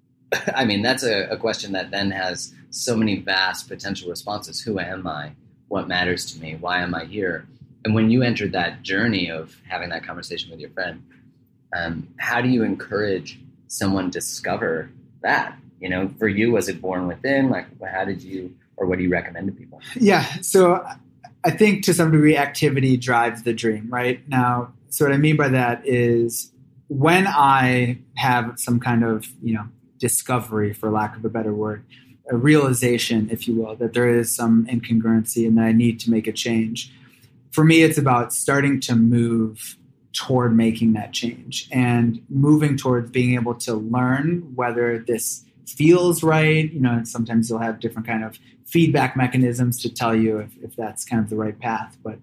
I mean, that's a, a question that then has so many vast potential responses. Who am I? What matters to me? Why am I here? And when you entered that journey of having that conversation with your friend, um, how do you encourage someone discover that? You know, for you, was it born within? Like, how did you, or what do you recommend to people? Yeah. So I think to some degree, activity drives the dream, right? Now, so what I mean by that is when I have some kind of, you know, discovery, for lack of a better word, a realization, if you will, that there is some incongruency and that I need to make a change. For me, it's about starting to move toward making that change and moving towards being able to learn whether this feels right. You know, and sometimes you'll have different kind of feedback mechanisms to tell you if, if that's kind of the right path. But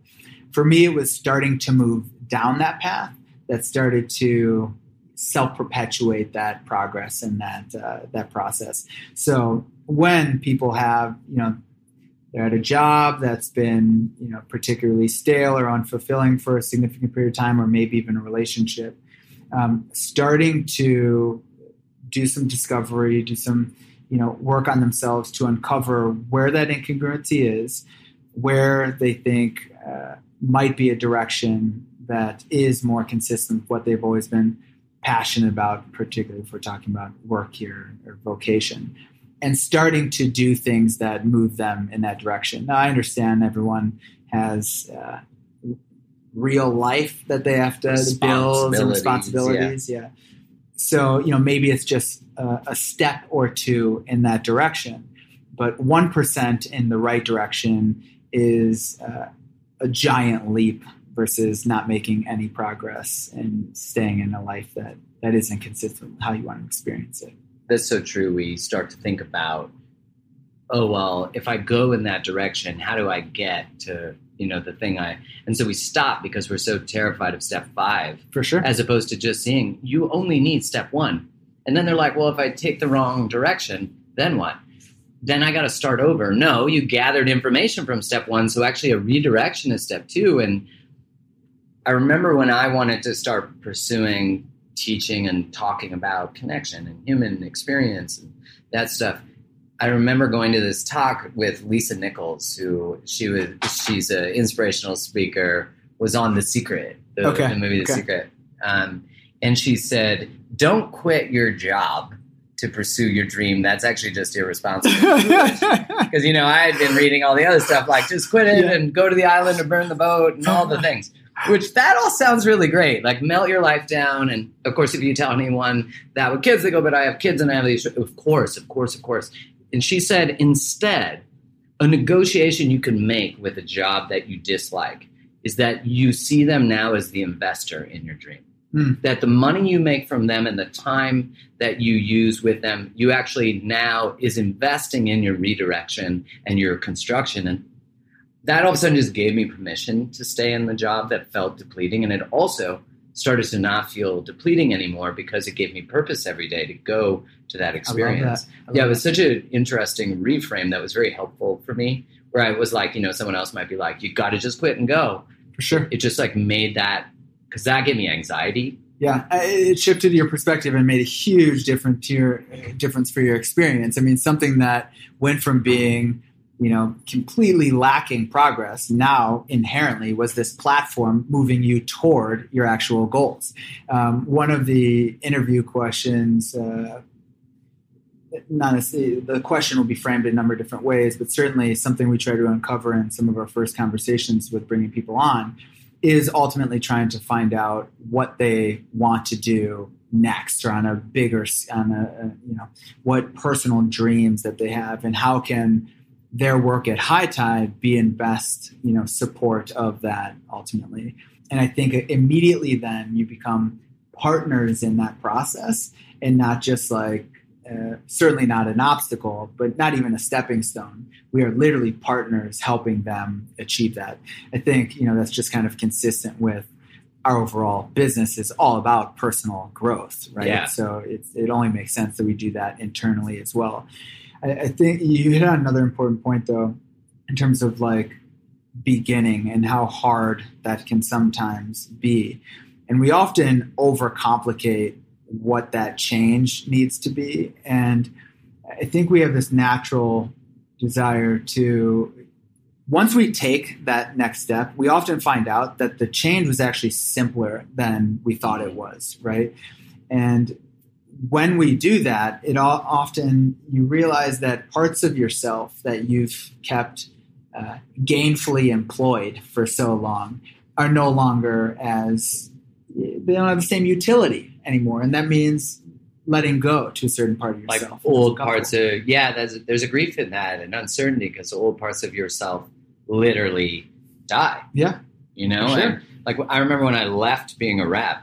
for me, it was starting to move down that path that started to self perpetuate that progress and that uh, that process. So when people have, you know, they're at a job that's been, you know, particularly stale or unfulfilling for a significant period of time, or maybe even a relationship, um, starting to do some discovery, do some, you know, work on themselves to uncover where that incongruency is, where they think uh, might be a direction that is more consistent with what they've always been passionate about, particularly if we're talking about work here or vocation, and starting to do things that move them in that direction. Now, I understand everyone has uh, real life that they have to build and Responsibilities, responsibilities. Yeah. So, you know, maybe it's just a, a step or two in that direction, but 1% in the right direction is uh, a giant leap versus not making any progress and staying in a life that, that isn't consistent with how you want to experience it. That's so true. We start to think about, oh well, if I go in that direction, how do I get to you know the thing I? And so we stop because we're so terrified of step five, For sure. as opposed to just seeing you only need step one. And then they're like, well, if I take the wrong direction, then what? Then I got to start over. No, you gathered information from step one, so actually a redirection is step two. And I remember when I wanted to start pursuing teaching and talking about connection and human experience and that stuff. I remember going to this talk with Lisa Nichols, who she was she's an inspirational speaker, was on The Secret, the, Okay, the movie The okay. Secret, um, and she said, "Don't quit your job to pursue your dream. That's actually just irresponsible." Because you know, I had been reading all the other stuff like just quit it Yeah. and go to the island and burn the boat and all the things. Which that all sounds really great. Like melt your life down, and of course, if you tell anyone that with kids, they go, "But I have kids and I have these." Of course, of course, of course. And she said, instead, a negotiation you can make with a job that you dislike is that you see them now as the investor in your dream. Hmm. That the money you make from them and the time that you use with them, you actually now is investing in your redirection and your construction. And that all of a sudden just gave me permission to stay in the job that felt depleting. And it also started to not feel depleting anymore because it gave me purpose every day to go to that experience. Love Yeah, it that. was such an interesting reframe that was very helpful for me. Where I was like, you know, someone else might be like, you got to just quit and go. for sure. It just like made that because that gave me anxiety. Yeah, it shifted your perspective and made a huge difference to your difference for your experience. I mean, something that went from being, you know, completely lacking progress now inherently was this platform moving you toward your actual goals. Um, one of the interview questions. Uh, not the question will be framed in a number of different ways, but certainly something we try to uncover in some of our first conversations with bringing people on is ultimately trying to find out what they want to do next or on a bigger on a you know what personal dreams that they have and how can their work at hiitide be in best you know support of that ultimately and i think immediately then you become partners in that process and not just like uh, certainly not an obstacle, but not even a stepping stone. We are literally partners helping them achieve that. I think you know that's just kind of consistent with our overall business is all about personal growth, right? Yeah. So it, it only makes sense that we do that internally as well. I, I think you hit on another important point, though, in terms of like beginning and how hard that can sometimes be. And we often overcomplicate what that change needs to be. And I think we have this natural desire to, once we take that next step, we often find out that the change was actually simpler than we thought it was, right? And when we do that, it all, often you realize that parts of yourself that you've kept uh, gainfully employed for so long are no longer as they don't have the same utility anymore, and that means letting go to a certain part of yourself, like old parts of yeah there's there's a grief in that and uncertainty because old parts of yourself literally die. Yeah, you know Sure. and like i remember when i left being a rep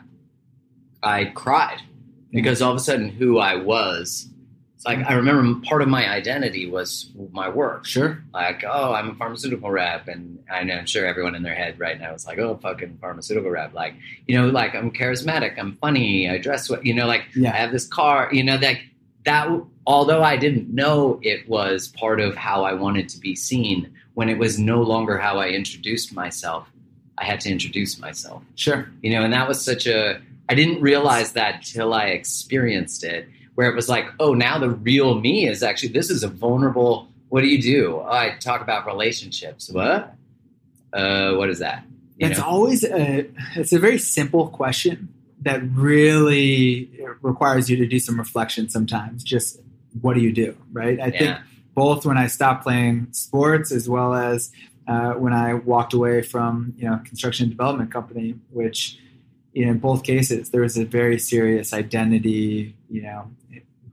i cried Mm-hmm. because all of a sudden who i was it's like i remember part of my identity was my work. Sure, like oh i'm a pharmaceutical rep and I know, i'm sure everyone in their head right now is like oh fucking pharmaceutical rep. Like you know like i'm charismatic i'm funny i dress what you know like yeah. I have this car, you know, that that although I didn't know it was part of how I wanted to be seen, when it was no longer how I introduced myself, I had to introduce myself. sure, You know, and that was such a I didn't realize that till I experienced it, where it was like, oh, now the real me is actually this is a vulnerable. What do you do? Oh, I talk about relationships. What? Uh, what is that? You it's know? always a it's a very simple question that really requires you to do some reflection sometimes. Just what do you do, right? I think both when I stopped playing sports as well as uh, when I walked away from you know construction and development company, which you know, in both cases there was a very serious identity you know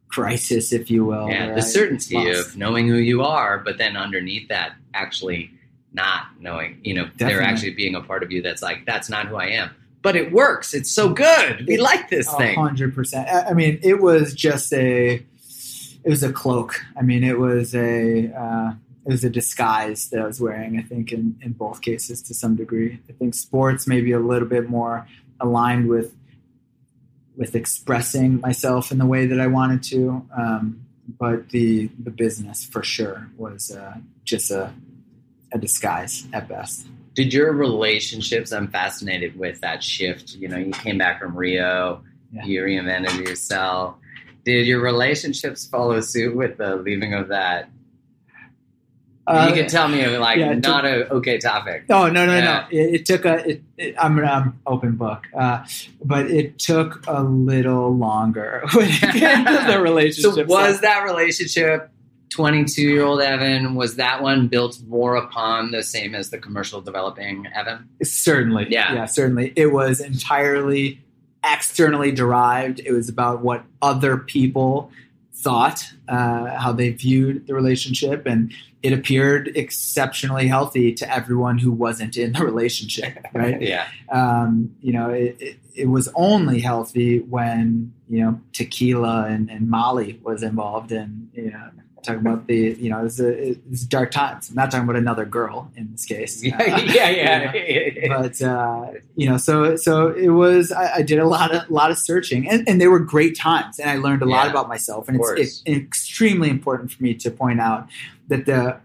crisis, if you will. yeah, the I certainty of knowing who you are, but then underneath that, actually not knowing, you know, they're actually being a part of you that's like, that's not who I am. But it works. It's so good. We It- like this A thing. hundred percent. I I mean, it was just a, it was a cloak. I mean, it was a, uh, it was a disguise that I was wearing. I think in in both cases to some degree. I think sports maybe a little bit more aligned with, with expressing myself in the way that I wanted to. Um, but the the business for sure was uh, just a a disguise at best. Did your relationships, I'm fascinated with that shift. You know, you came back from Rio, Yeah. you reinvented yourself. Did your relationships follow suit with the leaving of that? Uh, you can tell me, like, yeah, not a okay topic. Oh no no Yeah. no! It, it took a. It, it, I'm I'm open book, uh, but it took a little longer when it came to the So relationship. was that relationship 22 year old Evan was that one built more upon the same as the commercial developing Evan? certainly Yeah. yeah certainly it was entirely externally derived. It was about what other people thought, uh, how they viewed the relationship, and it appeared exceptionally healthy to everyone who wasn't in the relationship. Right. Yeah. um, you know, it, it, it was only healthy when, you know, tequila and, and Molly was involved in, you know, talking about the, you know, it's, a, it's dark times. I'm not talking about another girl in this case. Yeah, Uh, yeah, you know, yeah. but uh, you know, so so it was. I, I did a lot of lot of searching, and, and they were great times, and I learned a lot about myself. And it's, it's extremely important for me to point out that the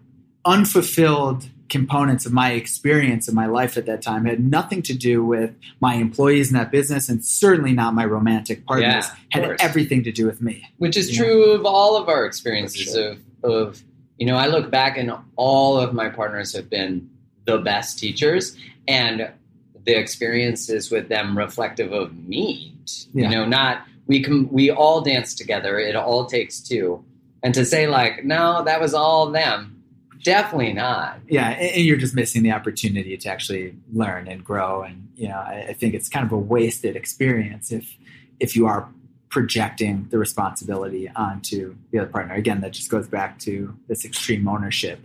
unfulfilled components of my experience in my life at that time had nothing to do with my employees in that business, and certainly not my romantic partners. Yeah, had course. everything to do with me. Which is Yeah. true of all of our experiences sure. of, of, you know, I look back and all of my partners have been the best teachers and the experiences with them reflective of me. You know, not, we can, we all dance together. It all takes two. And to say like, no, that was all them. Definitely not. yeah, and, you're just missing the opportunity to actually learn and grow. And you know, I, I think it's kind of a wasted experience if if you are projecting the responsibility onto the other partner. Again, that just goes back to this extreme ownership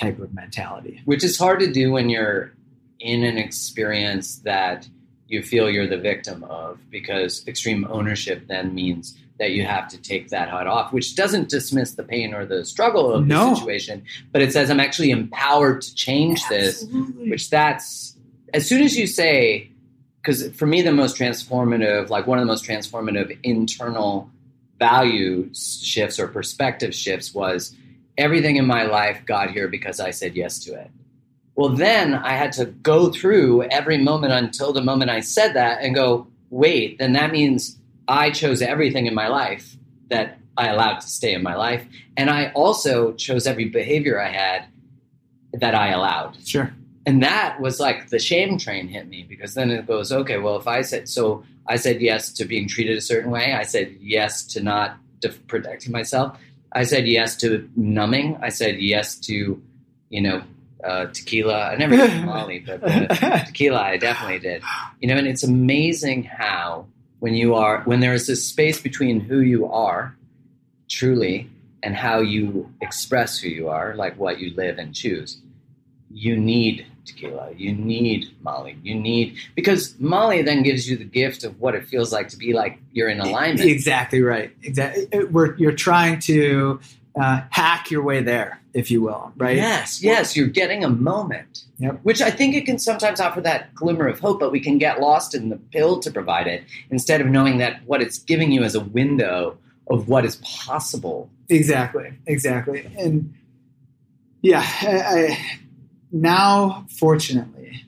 type of mentality. which is hard to do when you're in an experience that you feel you're the victim of because extreme ownership then means that you have to take that hat off which doesn't dismiss the pain or the struggle of No. the situation but it says i'm actually empowered to change this which that's as soon as you say because for me, the most transformative, like one of the most transformative internal value shifts or perspective shifts was everything in my life got here because I said yes to it. Well, then I had to go through every moment until the moment I said that and go, wait, then that means I chose everything in my life that I allowed to stay in my life. And I also chose every behavior I had that I allowed. Sure. And that was like the shame train hit me because then it goes, okay, well, if I said, so I said yes to being treated a certain way, I said yes to not to protecting myself. I said yes to numbing. I said yes to, you know, uh, tequila. I never did Molly, but tequila I definitely did. You know, and it's amazing how when you are when there is this space between who you are truly and how you express who you are, like what you live and choose, you need tequila. You need Molly. You need because Molly then gives you the gift of what it feels like to be like you're in alignment. Exactly right. Exactly. We're, you're trying to uh, hack your way there, if you will, right? Yes, yes. You're getting a moment, Yep. which I think it can sometimes offer that glimmer of hope, but we can get lost in the pill to provide it instead of knowing that what it's giving you is a window of what is possible. Exactly. Exactly. And yeah, I, I, now, fortunately,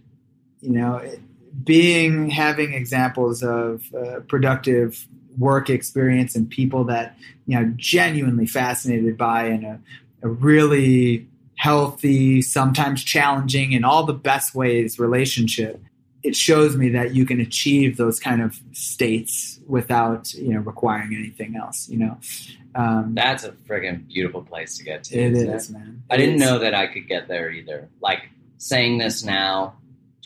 you know, it, being having examples of uh, productive work experience and people that you know genuinely fascinated by and a, a really healthy, sometimes challenging, in all the best ways relationship. It shows me that you can achieve those kind of states without you know requiring anything else. You know, um, That's a friggin' beautiful place to get to. it is, man. I It didn't is. know that I could get there either. Like saying this now,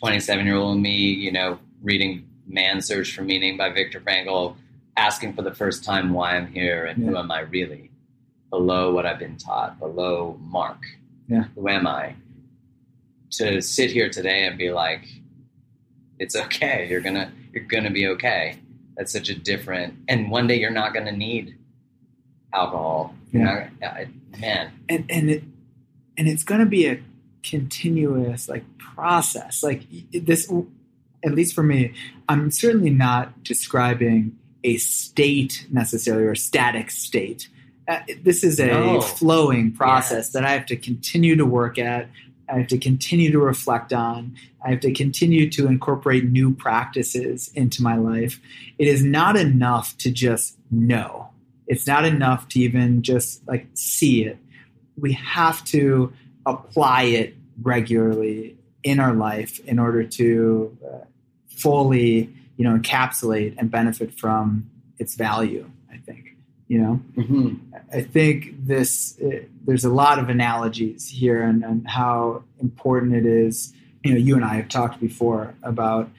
27 year old me, you know, reading man Search for Meaning by Viktor Frankl, asking for the first time why I'm here and who am I really? Below what I've been taught, below Mark. Yeah. Who am I? To sit here today and be like, it's okay. You're gonna you're gonna be okay. That's such a different and one day you're not gonna need alcohol. Yeah. not- man, and and it and it's going to be a continuous like process like this at least for me i'm certainly not describing a state necessarily or a static state uh, this is a No. flowing process Yes. that i have to continue to work at i have to continue to reflect on i have to continue to incorporate new practices into my life it is not enough to just know it's not enough to even just like see it we have to apply it regularly in our life in order to uh, fully you know encapsulate and benefit from its value i think you know? Hmm i think this uh, there's a lot of analogies here and, and how important it is. You know you and i have talked before about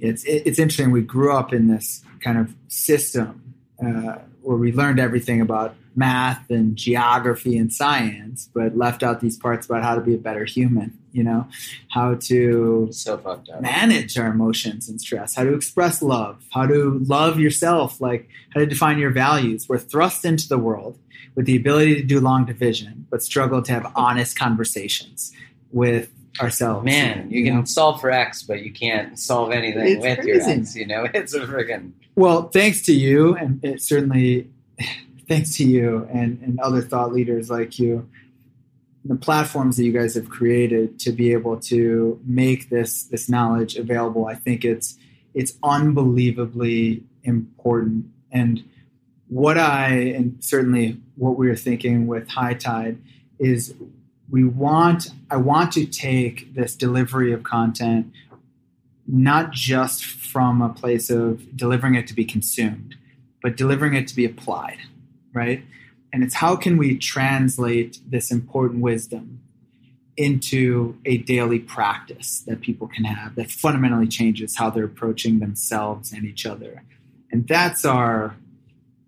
it's it, it's interesting we grew up in this kind of system uh, where we learned everything about math and geography and science but left out these parts about how to be a better human you know how to so fucked up. manage our emotions and stress, how to express love, how to love yourself, like how to define your values. We're thrust into the world with the ability to do long division, but struggle to have honest conversations with ourselves. Man, you can solve for X, but you can't solve anything It's with your crazy. X. You know, it's a friggin' Well, thanks to you, and it certainly thanks to you and, and other thought leaders like you, the platforms that you guys have created to be able to make this this knowledge available. I think it's it's unbelievably important. And what I and certainly what we are thinking with hiitide is we want I want to take this delivery of content not just from a place of delivering it to be consumed, but delivering it to be applied, right? And it's how can we translate this important wisdom into a daily practice that people can have that fundamentally changes how they're approaching themselves and each other. And that's our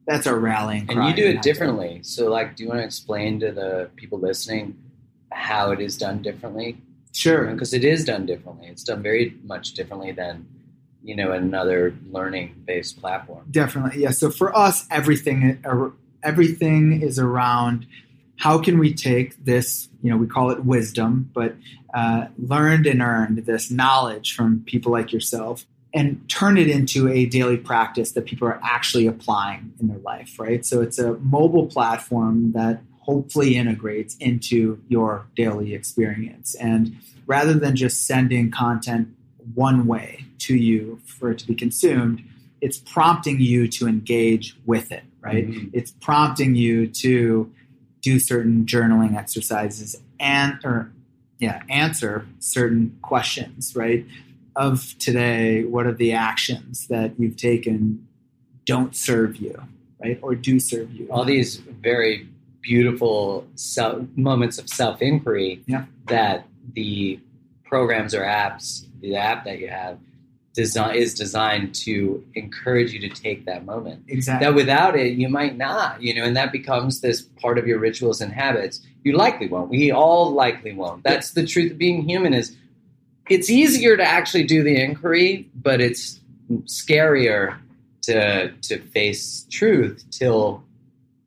that's our rallying cry. and you do it differently. So, like, do you want to explain to the people listening how it is done differently? Sure. because it is done differently. It's done very much differently than you know another learning-based platform. Definitely, yeah. So for us, everything uh, everything is around how can we take this, you know, we call it wisdom, but uh, learned and earned this knowledge from people like yourself, and turn it into a daily practice that people are actually applying in their life, right? So it's a mobile platform that hopefully integrates into your daily experience. And rather than just sending content one way to you for it to be consumed, it's prompting you to engage with it, right? Mm-hmm. It's prompting you to do certain journaling exercises and or yeah, answer certain questions, right? Of today, what are the actions that you've taken don't serve you, right? Or do serve you? All these very beautiful self, moments of self inquiry yeah. that the programs or apps, the app that you have, design is designed to encourage you to take that moment. Exactly. That without it, you might not, you know, and that becomes this part of your rituals and habits. You likely won't. We all likely won't. That's the truth of being human is it's easier to actually do the inquiry, but it's scarier to to face truth till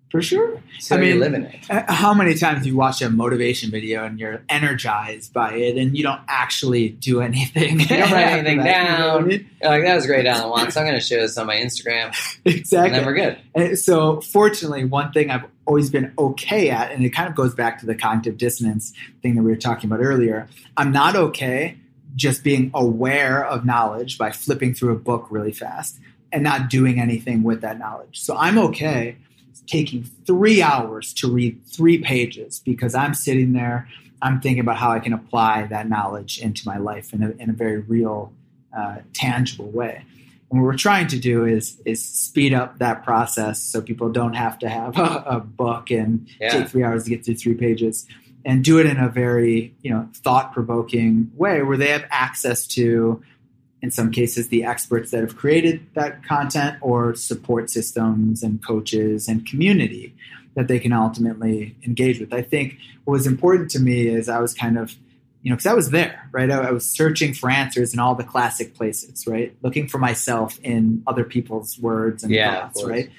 for sure. So I mean, living it. Uh, how many times you watch a motivation video and you're energized by it, and you don't actually do anything? You don't write anything down. You know like that was great, Alan Watts. I'm going to share this on my Instagram. exactly. And then we're good. And so, fortunately, one thing I've always been okay at, and it kind of goes back to the cognitive dissonance thing that we were talking about earlier. I'm not okay just being aware of knowledge by flipping through a book really fast and not doing anything with that knowledge. So I'm okay taking three hours to read three pages because I'm sitting there, I'm thinking about how I can apply that knowledge into my life in a, in a very real, uh, tangible way. And what we're trying to do is is speed up that process so people don't have to have a, a book and yeah. take three hours to get through three pages, and do it in a very you know thought provoking way where they have access to in some cases the experts that have created that content or support systems and coaches and community that they can ultimately engage with. I think what was important to me is I was kind of, you know, because I was there, right? I, I, was searching for answers in all the classic places, right? Looking for myself in other people's words and yeah, thoughts, right?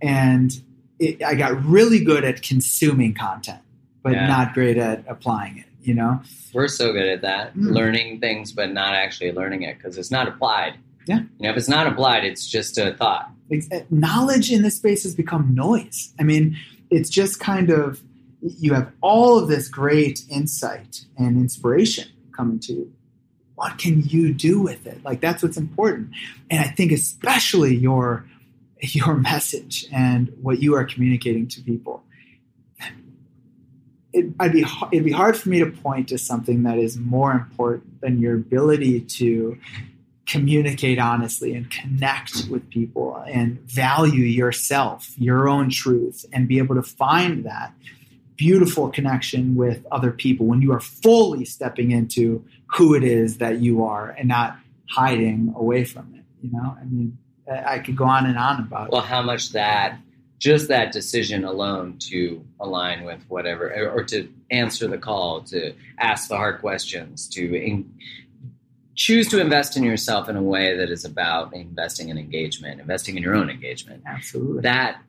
And it, I got really good at consuming content, but yeah. not great at applying it you know? We're so good at that mm. learning things but not actually learning it because it's not applied. Yeah. You know if it's not applied it's just a thought. Uh, knowledge in this space has become noise. I mean it's just kind of you have all of this great insight and inspiration coming to you. What can you do with it? Like that's what's important. And i think especially your your message and what you are communicating to people it, would be it'd be hard for me to point to something that is more important than your ability to communicate honestly and connect with people and value yourself, your own truth, and be able to find that beautiful connection with other people when you are fully stepping into who it is that you are and not hiding away from it. You know, I mean, I could go on and on about. Well, how much that just that decision alone to align with whatever or to answer the call to ask the hard questions to in, choose to invest in yourself in a way that is about investing in engagement investing in your own engagement. Absolutely. That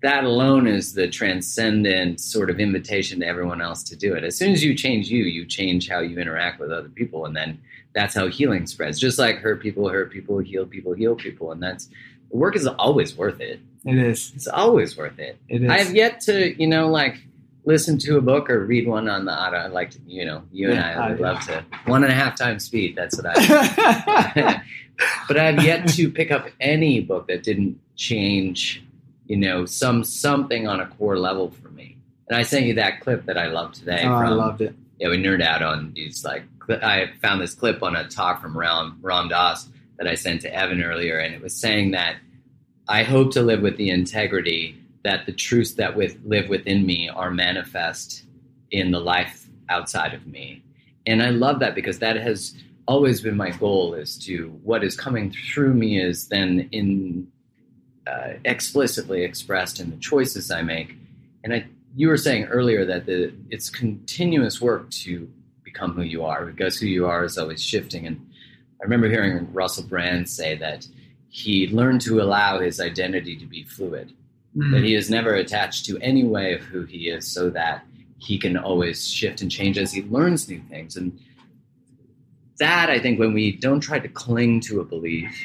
that alone is the transcendent sort of invitation to everyone else to do it. As soon as you change you you change how you interact with other people and then that's how healing spreads. Just like hurt people hurt people heal people heal people and that's work is always worth it it is. It's always worth it. It is. I have yet to, you know, like listen to a book or read one on the auto. I'd like to, you know, you and I would love to one and a half times speed. That's what I. but I've yet to pick up any book that didn't change, you know, some something on a core level for me. And I sent you that clip that I loved today. Oh, from, I loved it. Yeah, we nerd out on these like. I found this clip on a talk from Ram Ram Dass that I sent to Evan earlier, and it was saying that I hope to live with the integrity that the truths that with, live within me are manifest in the life outside of me. And I love that because that has always been my goal is to what is coming through me is then in uh, explicitly expressed in the choices I make. And I, you were saying earlier that the, it's continuous work to become who you are because who you are is always shifting. And I remember hearing Russell Brand say that he learned to allow his identity to be fluid. Mm. That he is never attached to any way of who he is, so that he can always shift and change as he learns new things. And that I think when we don't try to cling to a belief,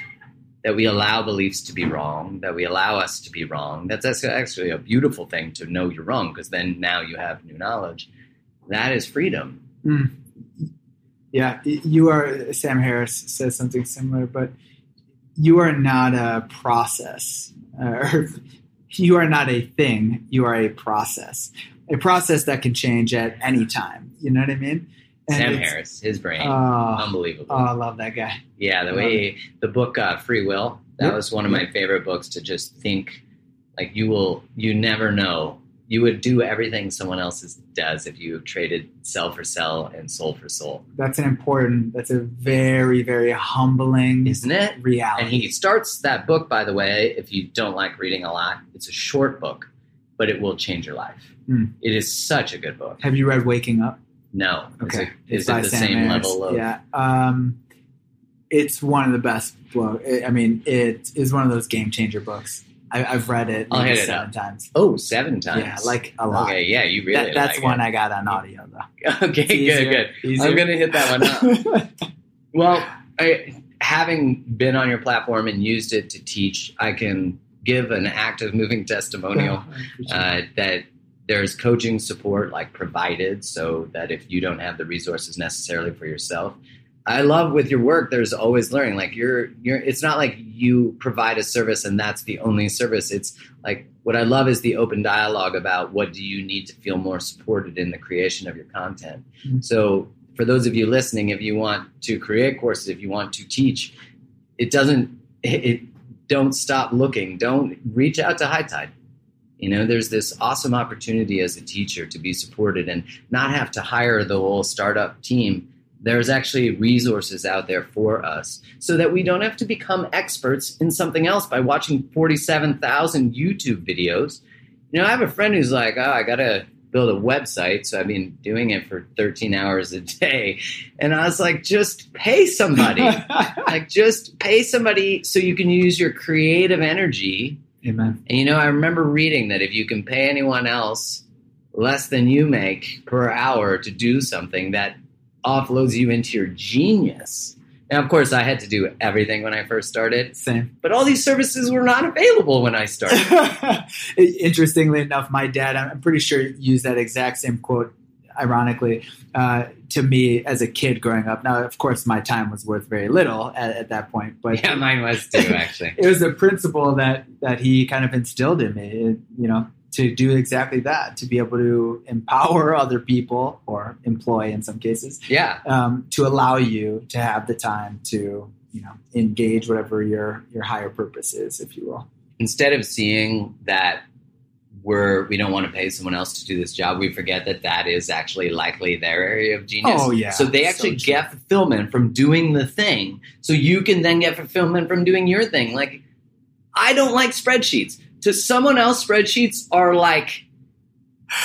that we allow beliefs to be wrong, that we allow us to be wrong. That's actually a beautiful thing to know you're wrong because then now you have new knowledge. That is freedom. Mm. Yeah, you are. Sam Harris says something similar, but you are not a process, uh, or you are not a thing. You are a process, a process that can change at any time. You know what I mean? And Sam Harris, his brain, uh, unbelievable. Oh, I love that guy. Yeah, the way the book uh, Free Will. That yep. was one of my favorite books to just think like you will. You never know. You would do everything someone else does if you traded cell for cell and soul for soul. That's an important. That's a very very humbling, isn't it? Reality. And he starts that book, by the way. If you don't like reading a lot, it's a short book, but it will change your life. Mm. It is such a good book. Have you read Waking Up? No. Okay. Is it, is it the Sam same level of? Yeah. Um, it's one of the best books. I mean, it is one of those game changer books. I, have read it, I'll hit it up. times. Oh, seven times. Yeah, like a lot. Okay, yeah, you really. That, that's like one it. I got on audio though. okay, good, good. Easier. I'm gonna hit that one up. well, I, having been on your platform and used it to teach, I can give an active, moving testimonial uh, that there's coaching support like provided so that if you don't have the resources necessarily for yourself i love with your work there's always learning like you're you're it's not like you provide a service and that's the only service it's like what i love is the open dialogue about what do you need to feel more supported in the creation of your content mm-hmm. so for those of you listening if you want to create courses if you want to teach it doesn't it, it don't stop looking don't reach out to hiitide you know, there's this awesome opportunity as a teacher to be supported and not have to hire the whole startup team. There's actually resources out there for us so that we don't have to become experts in something else by watching 47,000 YouTube videos. You know, I have a friend who's like, oh, I got to build a website. So I've been doing it for 13 hours a day. And I was like, just pay somebody. like, just pay somebody so you can use your creative energy Amen. And you know, I remember reading that if you can pay anyone else less than you make per hour to do something, that offloads you into your genius. Now, of course, I had to do everything when I first started. Same. But all these services were not available when I started. Interestingly enough, my dad, I'm pretty sure, used that exact same quote ironically, uh, to me as a kid growing up. Now, of course, my time was worth very little at, at that point, but yeah, mine was too. Actually, it was a principle that that he kind of instilled in me. You know, to do exactly that, to be able to empower other people or employ in some cases, yeah, um, to allow you to have the time to you know engage whatever your your higher purpose is, if you will. Instead of seeing that we're we don't want to pay someone else to do this job, we forget that that is actually likely their area of genius. Oh yeah. So they actually so get fulfillment from doing the thing. So you can then get fulfillment from doing your thing. Like I don't like spreadsheets. To someone else, spreadsheets are like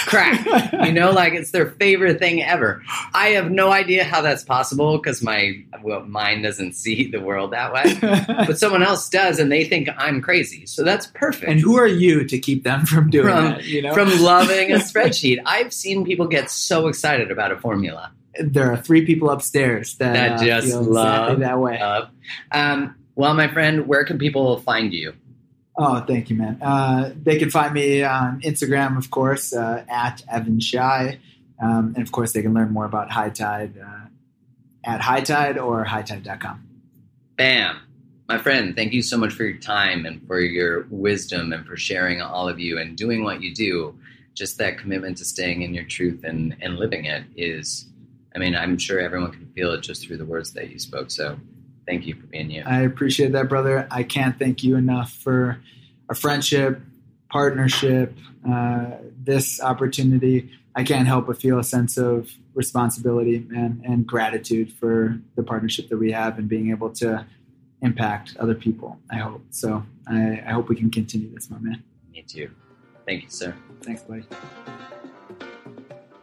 crack. you know, like it's their favorite thing ever. I have no idea how that's possible because my well, mind doesn't see the world that way, but someone else does, and they think I'm crazy. So that's perfect. And who are you to keep them from doing from, that? You know, from loving a spreadsheet. I've seen people get so excited about a formula. There are three people upstairs that, that uh, just love exactly that way. Love. Um, well, my friend, where can people find you? Oh, thank you, man. Uh, they can find me on Instagram, of course, uh, at Evan Shy. Um, and of course, they can learn more about hiitide uh, at hiitide or hiitide.com. Bam. My friend, thank you so much for your time and for your wisdom and for sharing all of you and doing what you do. Just that commitment to staying in your truth and, and living it is, I mean, I'm sure everyone can feel it just through the words that you spoke. So thank you for being you. I appreciate that, brother. I can't thank you enough for our friendship, partnership, uh, this opportunity. I can't help but feel a sense of responsibility and, and gratitude for the partnership that we have and being able to impact other people. I hope so. I, I hope we can continue this, my man. Me too. Thank you, sir. Thanks, buddy.